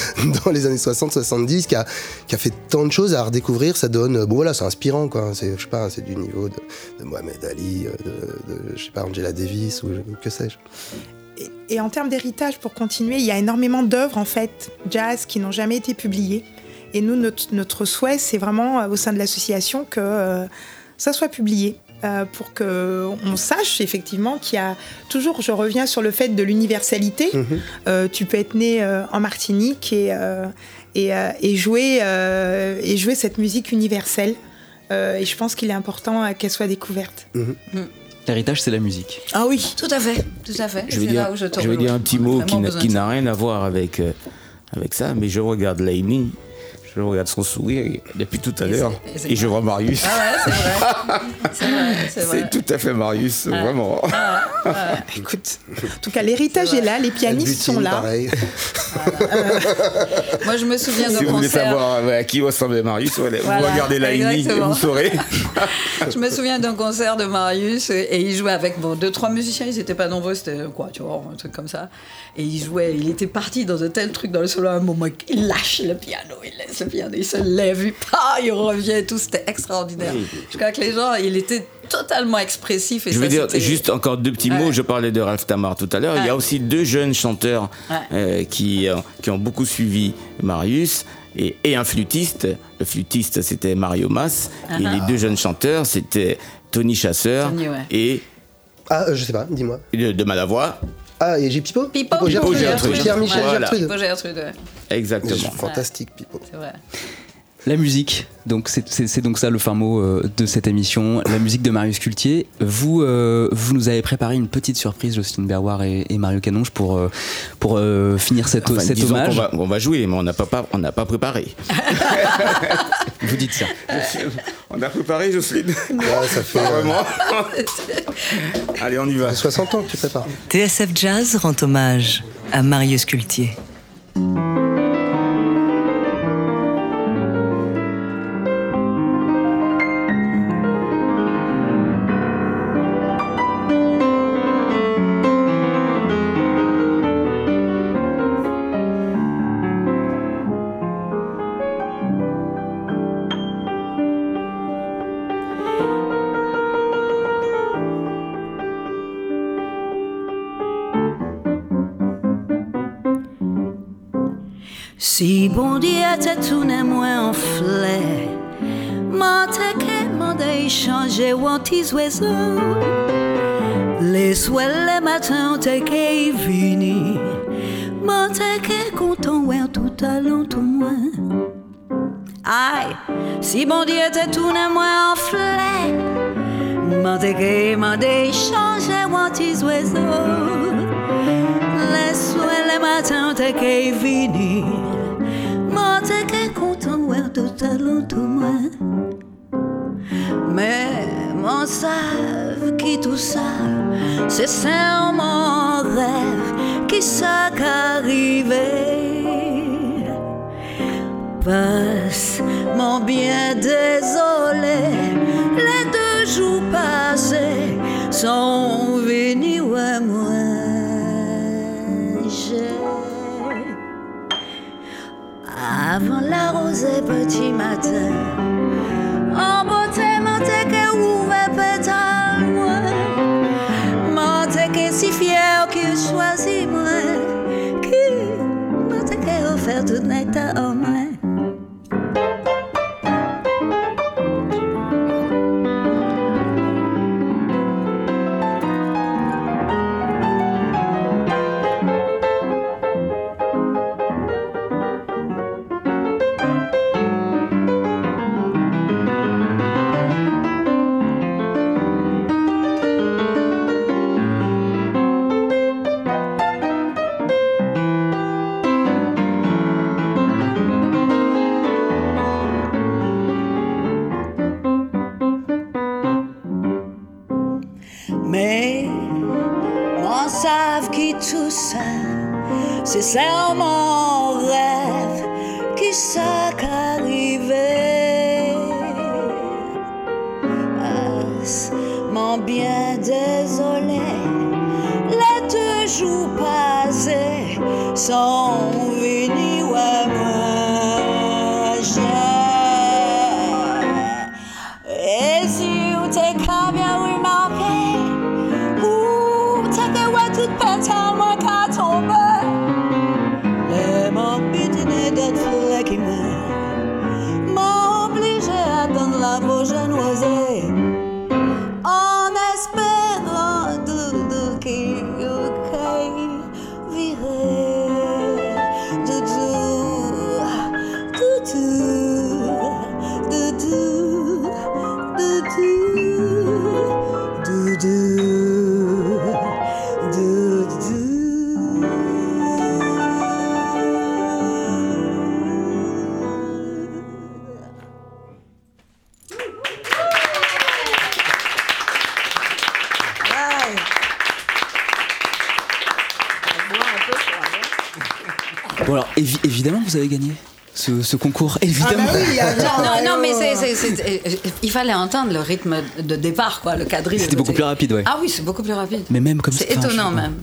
Speaker 11: dans les années 60-70, qui a, qui a fait tant de choses à redécouvrir. Ça donne, bon voilà, c'est inspirant, quoi. C'est, je sais pas, c'est du niveau de, de Mohamed Ali, euh, de, de, je sais pas, Angela Davis ou que sais-je.
Speaker 9: Et en termes d'héritage, pour continuer, il y a énormément d'œuvres en fait jazz qui n'ont jamais été publiées. Et nous, notre, notre souhait, c'est vraiment euh, au sein de l'association que euh, ça soit publié. euh, pour que on sache effectivement qu'il y a toujours, je reviens sur le fait de l'universalité. Euh, tu peux être né euh, en Martinique et, euh, et, euh, et jouer, euh, et jouer cette musique universelle. Euh, et je pense qu'il est important euh, qu'elle soit découverte.
Speaker 7: L'héritage, c'est la musique.
Speaker 8: Ah oui, tout à fait, tout à fait.
Speaker 10: Je vais dire,
Speaker 8: là où je te
Speaker 10: je vais dire un petit mot qui n'a- rien à voir avec, euh, avec ça, mais je regarde Laini, je regarde son sourire depuis tout à l'heure,
Speaker 8: et
Speaker 10: et je vois Marius.
Speaker 8: Ah ouais, c'est vrai. [laughs]
Speaker 10: Tout à fait Marius, vraiment. [laughs]
Speaker 9: Écoute, en tout cas, l'héritage est là, les pianistes sont là.
Speaker 11: Pareil.
Speaker 8: Moi, je me souviens
Speaker 10: Si
Speaker 8: d'un
Speaker 10: vous voulez
Speaker 8: concert.
Speaker 10: savoir ouais, à qui ressemblait Marius, voilà,
Speaker 8: Voilà,
Speaker 10: vous regardez Laini et
Speaker 8: exactement.
Speaker 10: vous saurez. [laughs]
Speaker 8: Je me souviens d'un concert de Marius et, et il jouait avec bon, deux, trois musiciens, ils n'étaient pas nombreux, c'était quoi, tu vois, un truc comme ça. Et il jouait, il était parti dans un tel truc dans le solo à un moment, il lâche le piano, il laisse le il se lève, il, part, il revient et tout, c'était extraordinaire. Je crois que les gens, il était totalement expressif. Et
Speaker 10: Je veux
Speaker 8: ça,
Speaker 10: dire, juste encore deux petits mots. Je parlais de Ralph Tamar tout à l'heure. Il y a aussi deux jeunes chanteurs
Speaker 8: Ouais.
Speaker 10: euh, qui, euh, qui ont beaucoup suivi Marius et, et un flûtiste. Le flûtiste, c'était Mario Mas. Et
Speaker 8: Ah.
Speaker 10: les deux jeunes chanteurs, c'était Tony Chasseur
Speaker 8: Tony, ouais.
Speaker 10: et
Speaker 11: Ah, euh, je sais pas, dis-moi.
Speaker 10: de, de Malavoie.
Speaker 11: Ah, et j'ai Pipo
Speaker 8: Pipo.
Speaker 11: Gertrude. Pierre-Michel. Gertrude.
Speaker 8: Pipo Gertrude, ouais,
Speaker 10: Exactement.
Speaker 11: Fantastique, Pipo.
Speaker 8: c'est vrai.
Speaker 7: La musique, donc c'est- donc ça le fin mot euh, de cette émission, la musique de Marius Cultier. Vous, euh, vous nous avez préparé une petite surprise, Jocelyne Berroir et, et Mario Canonge, pour, euh, pour euh, finir cet,
Speaker 10: Enfin,
Speaker 7: cet hommage.
Speaker 10: va, on va jouer, mais on n'a pas, pas- on n'a pas préparé. [laughs]
Speaker 7: Vous dites ça. [laughs]
Speaker 10: on a préparé, Jocelyne
Speaker 11: Ouais, ça fait
Speaker 10: vraiment. [laughs] Allez, on y va.
Speaker 11: 60 ans que tu prépares.
Speaker 5: TSF Jazz rend hommage à Marius Cultier.
Speaker 14: Si bon Dieu tout n'est moins en fleur, m'en que m'en échanger ou tes oiseaux. Les soirs, les matins, t'es qu'à venir. M'en que content, ouais, tout allant, tout moins. Aïe, si bon Dieu tout n'est moins en fleur, m'en que m'en échanger ou tes oiseaux. Les soirs, les matins. Moi, t'es qu'à content, Mais mon savent qui tout ça, c'est mon rêve qui ça qu'arrivé. Passe mon bien désolé, les deux jours passés sont
Speaker 8: avant la rosée petit vous
Speaker 7: avez gagné ce, ce concours, évidemment. [laughs]
Speaker 15: non, non, mais c'est- c'est- c'est- euh, il fallait entendre le rythme de départ, quoi, le quadrille.
Speaker 7: C'était beaucoup plus rapide, ouais.
Speaker 15: Ah oui, c'est beaucoup plus rapide.
Speaker 7: Mais même comme
Speaker 15: C'est étonnant même.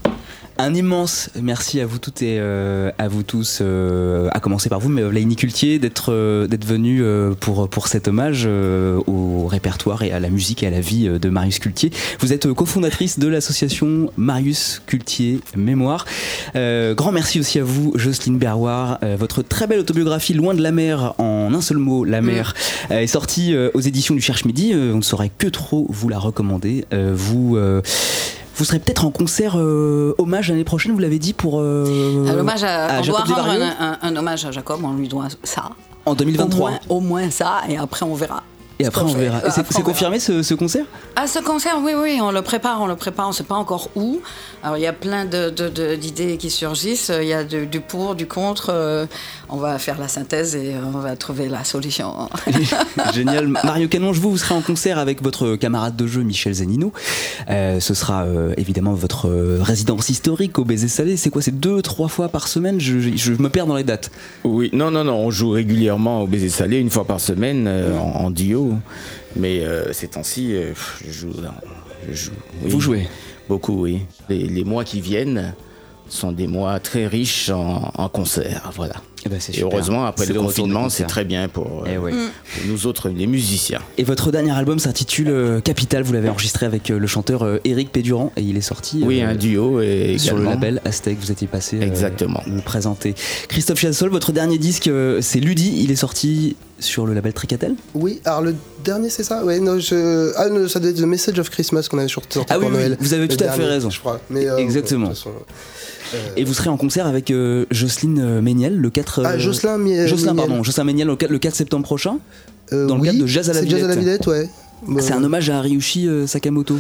Speaker 7: Un immense merci à vous toutes et euh, à vous tous, euh, à commencer par vous, mais Laini Cultier, d'être euh, d'être venu euh, pour, pour cet hommage euh, au répertoire et à la musique et à la vie euh, de Marius Cultier. Vous êtes euh, cofondatrice de l'association Marius Cultier Mémoire. Euh, grand merci aussi à vous, Jocelyne Berroir. Euh, votre très belle autobiographie Loin de la mer, en un seul mot, La mer, euh, est sortie euh, aux éditions du Cherche Midi. Euh, on ne saurait que trop vous la recommander. Euh, vous. Euh, vous serez peut-être en concert euh, hommage l'année prochaine, vous l'avez dit, pour. euh,
Speaker 15: À l'hommage à-
Speaker 7: à
Speaker 15: on doit
Speaker 7: Jacob
Speaker 15: rendre un, un- un hommage à Jacob, on lui doit ça.
Speaker 7: En 2023.
Speaker 15: Au moins, au moins ça, et après on verra.
Speaker 7: Et après, on verra. C'est- confirmé ce, ce concert?
Speaker 15: Ah, ce concert, oui, oui, on le prépare, on le prépare, on ne sait pas encore où. Alors, il y a plein de- de- de- d'idées qui surgissent, il y a du pour, du contre. euh, on va faire la synthèse et euh, on va trouver la solution. [laughs]
Speaker 7: Génial. Mario Canonge, vous, vous serez en concert avec votre camarade de jeu Michel Zanino. Euh, ce sera euh, évidemment votre euh, résidence historique au Baiser Salé. C'est quoi C'est deux, trois fois par semaine? Je, je- je me perds dans les dates.
Speaker 10: Oui, non, non, non, on joue régulièrement au baiser salé, une fois par semaine, euh, en, en duo. Mais euh, ces temps-ci, euh, je joue. je joue, oui.
Speaker 7: Vous jouez
Speaker 10: Beaucoup, oui. Les, les mois qui viennent sont des mois très riches en, en concerts, voilà.
Speaker 7: Eh ben,
Speaker 10: Et
Speaker 7: super.
Speaker 10: heureusement, après le confinement, c'est très bien pour, euh,
Speaker 7: Eh ouais.
Speaker 10: pour nous autres, les musiciens.
Speaker 7: Et votre dernier album s'intitule euh, Capital. Vous l'avez enregistré avec euh, le chanteur euh, Éric Pédurand et il est sorti.
Speaker 10: Oui,
Speaker 7: euh,
Speaker 10: un duo et
Speaker 7: sur le label Aztec. Vous étiez passé. euh,
Speaker 10: Exactement.
Speaker 7: le présenter. Christophe Chassol, votre dernier disque, euh, c'est Ludi. Il est sorti sur le label Tricatel.
Speaker 11: Oui, alors le dernier c'est ça? Ouais, non, je... Ah, non, ça doit être The Message of Christmas qu'on avait sorti
Speaker 7: Ah oui,
Speaker 11: pour
Speaker 7: oui,
Speaker 11: Noël.
Speaker 7: vous avez tout à fait
Speaker 11: dernier,
Speaker 7: raison.
Speaker 11: Je crois. Mais, euh,
Speaker 7: Exactement.
Speaker 11: de toute façon,
Speaker 7: Et vous serez en concert avec euh, Jocelyne euh, Méniel le 4.
Speaker 11: Ah, Jocelyn Mi-
Speaker 7: Jocelyn,
Speaker 11: Méniel.
Speaker 7: pardon. Jocelyn Méniel le 4, le 4 septembre prochain.
Speaker 11: euh,
Speaker 7: dans le cadre de Jazz à la Villette.
Speaker 11: Jazz à la Villette, ouais.
Speaker 7: Ah, c'est un hommage à Ryushi euh, Sakamoto.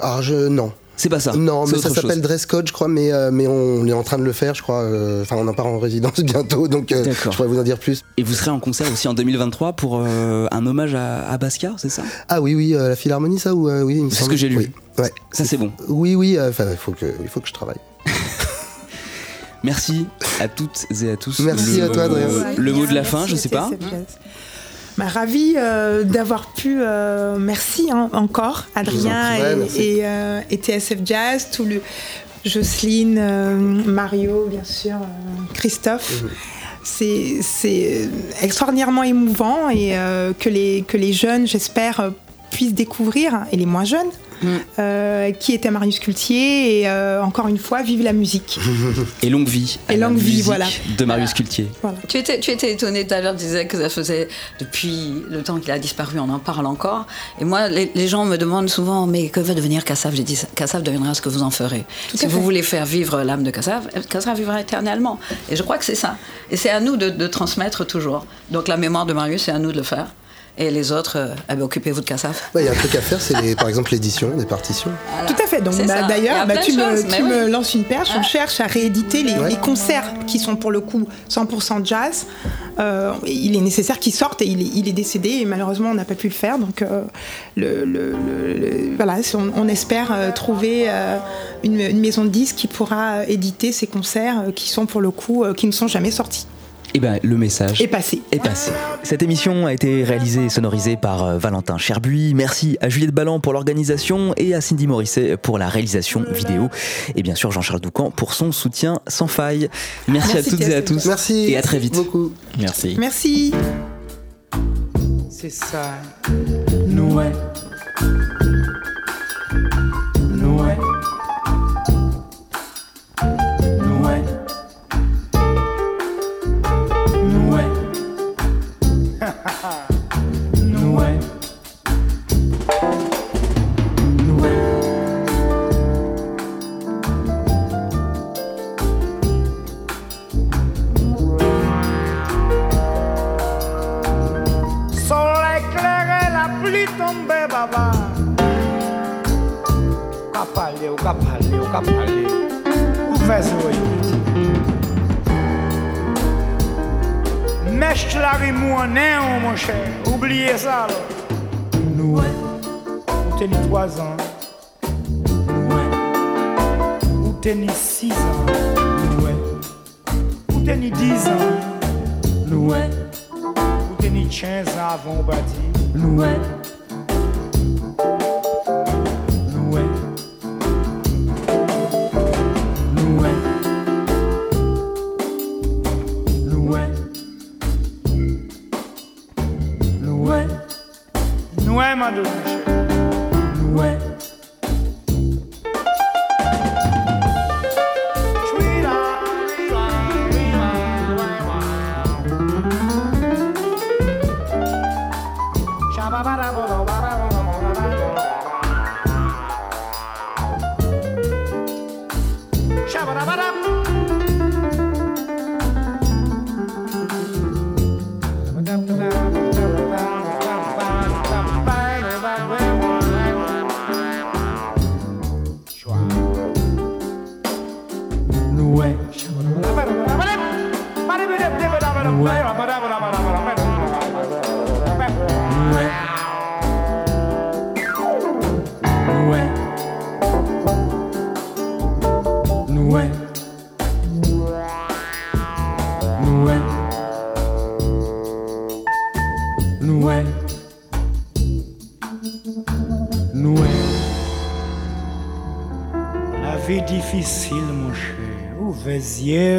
Speaker 11: Alors, je. Non.
Speaker 7: C'est pas ça.
Speaker 11: Non, mais ça s'appelle Dress Code, je crois, mais, euh, mais on est en train de le faire, je crois. euh, Enfin, on en part en résidence [laughs] bientôt, donc euh, je pourrais vous en dire plus.
Speaker 7: Et vous serez en concert aussi en 2023 pour euh, un hommage à, à Basquiat, c'est ça?
Speaker 11: Ah oui, oui, euh, la Philharmonie, ça ou euh, oui,
Speaker 7: C'est ce que j'ai lu.
Speaker 11: Oui. Ouais.
Speaker 7: Ça, c'est bon.
Speaker 11: Oui, oui, euh, enfin, il faut que, il faut que je travaille.
Speaker 7: Merci à toutes et à tous.
Speaker 11: Merci
Speaker 7: le,
Speaker 11: à toi, Adrien.
Speaker 7: Le mot de la
Speaker 9: Merci
Speaker 7: fin, je
Speaker 9: à
Speaker 7: sais pas.
Speaker 9: Bah, ravie euh, d'avoir pu. euh, merci hein, encore, Adrien et, et, euh, et TSF Jazz, tout le Jocelyne, euh, Mario, bien sûr, euh, Christophe. c'est c'est extraordinairement émouvant et euh, que, les, que les jeunes, j'espère, puissent découvrir, et les moins jeunes, [laughs] euh, qui était Marius Cultier et euh, encore une fois, vive la musique.
Speaker 7: Et longue vie.
Speaker 9: Et
Speaker 7: la
Speaker 9: longue vie, voilà.
Speaker 7: De Marius Cultier.
Speaker 8: Tu étais, tu étais étonné tout à l'heure, tu disais que ça faisait depuis le temps qu'il a disparu, on en parle encore. Et moi, les, les gens me demandent souvent, mais que va devenir Kassav? J'ai dit, Kassav deviendra ce que vous en ferez. si vous
Speaker 9: fait.
Speaker 8: voulez faire vivre l'âme de Kassav, Kassav vivra éternellement. Et je crois que c'est ça. Et c'est à nous de, de transmettre toujours. Donc la mémoire de Marius, c'est à nous de le faire. Et les autres, euh, eh ben, occupez-vous de.
Speaker 11: Ouais, Il y a un truc à faire, c'est par exemple l'édition des partitions.
Speaker 9: Tout à fait. Donc bah, d'ailleurs, bah, tu, me, tu
Speaker 8: oui.
Speaker 9: me lances une perche. On
Speaker 8: Ah.
Speaker 9: cherche à rééditer les,
Speaker 11: Ouais.
Speaker 9: les concerts qui sont pour le coup 100% jazz. Euh, il est nécessaire qu'ils sortent et il est, il est décédé et malheureusement on n'a pas pu le faire. Donc euh, le, le- le- le- voilà, on, on espère euh, trouver euh, une, une maison de disques qui pourra éditer ces concerts euh, qui sont pour le coup euh, qui ne sont jamais sortis.
Speaker 7: Et ben le message
Speaker 9: passé.
Speaker 13: est passé. Cette émission a été réalisée et sonorisée par euh, Valentin Cherbuis. Merci à Juliette Ballan pour l'organisation et à Cindy Morisset pour la réalisation vidéo. Et bien sûr Jean-Charles Doucan pour son soutien sans faille. Merci,
Speaker 9: Merci,
Speaker 13: à toutes et à tous.
Speaker 11: Merci.
Speaker 13: Et à très vite.
Speaker 11: Beaucoup.
Speaker 10: Merci.
Speaker 9: Merci.
Speaker 12: C'est ça. Qu'a parlé, ou qu'a parlé. Où fais-ce Mèche la mon cher. Oubliez ça. Nous, ou t'es ni trois ans. Nous, ni six ans. Nous, ou t'es ni dix ans. Nous, ou t'es ni quinze ans avant Nous, vie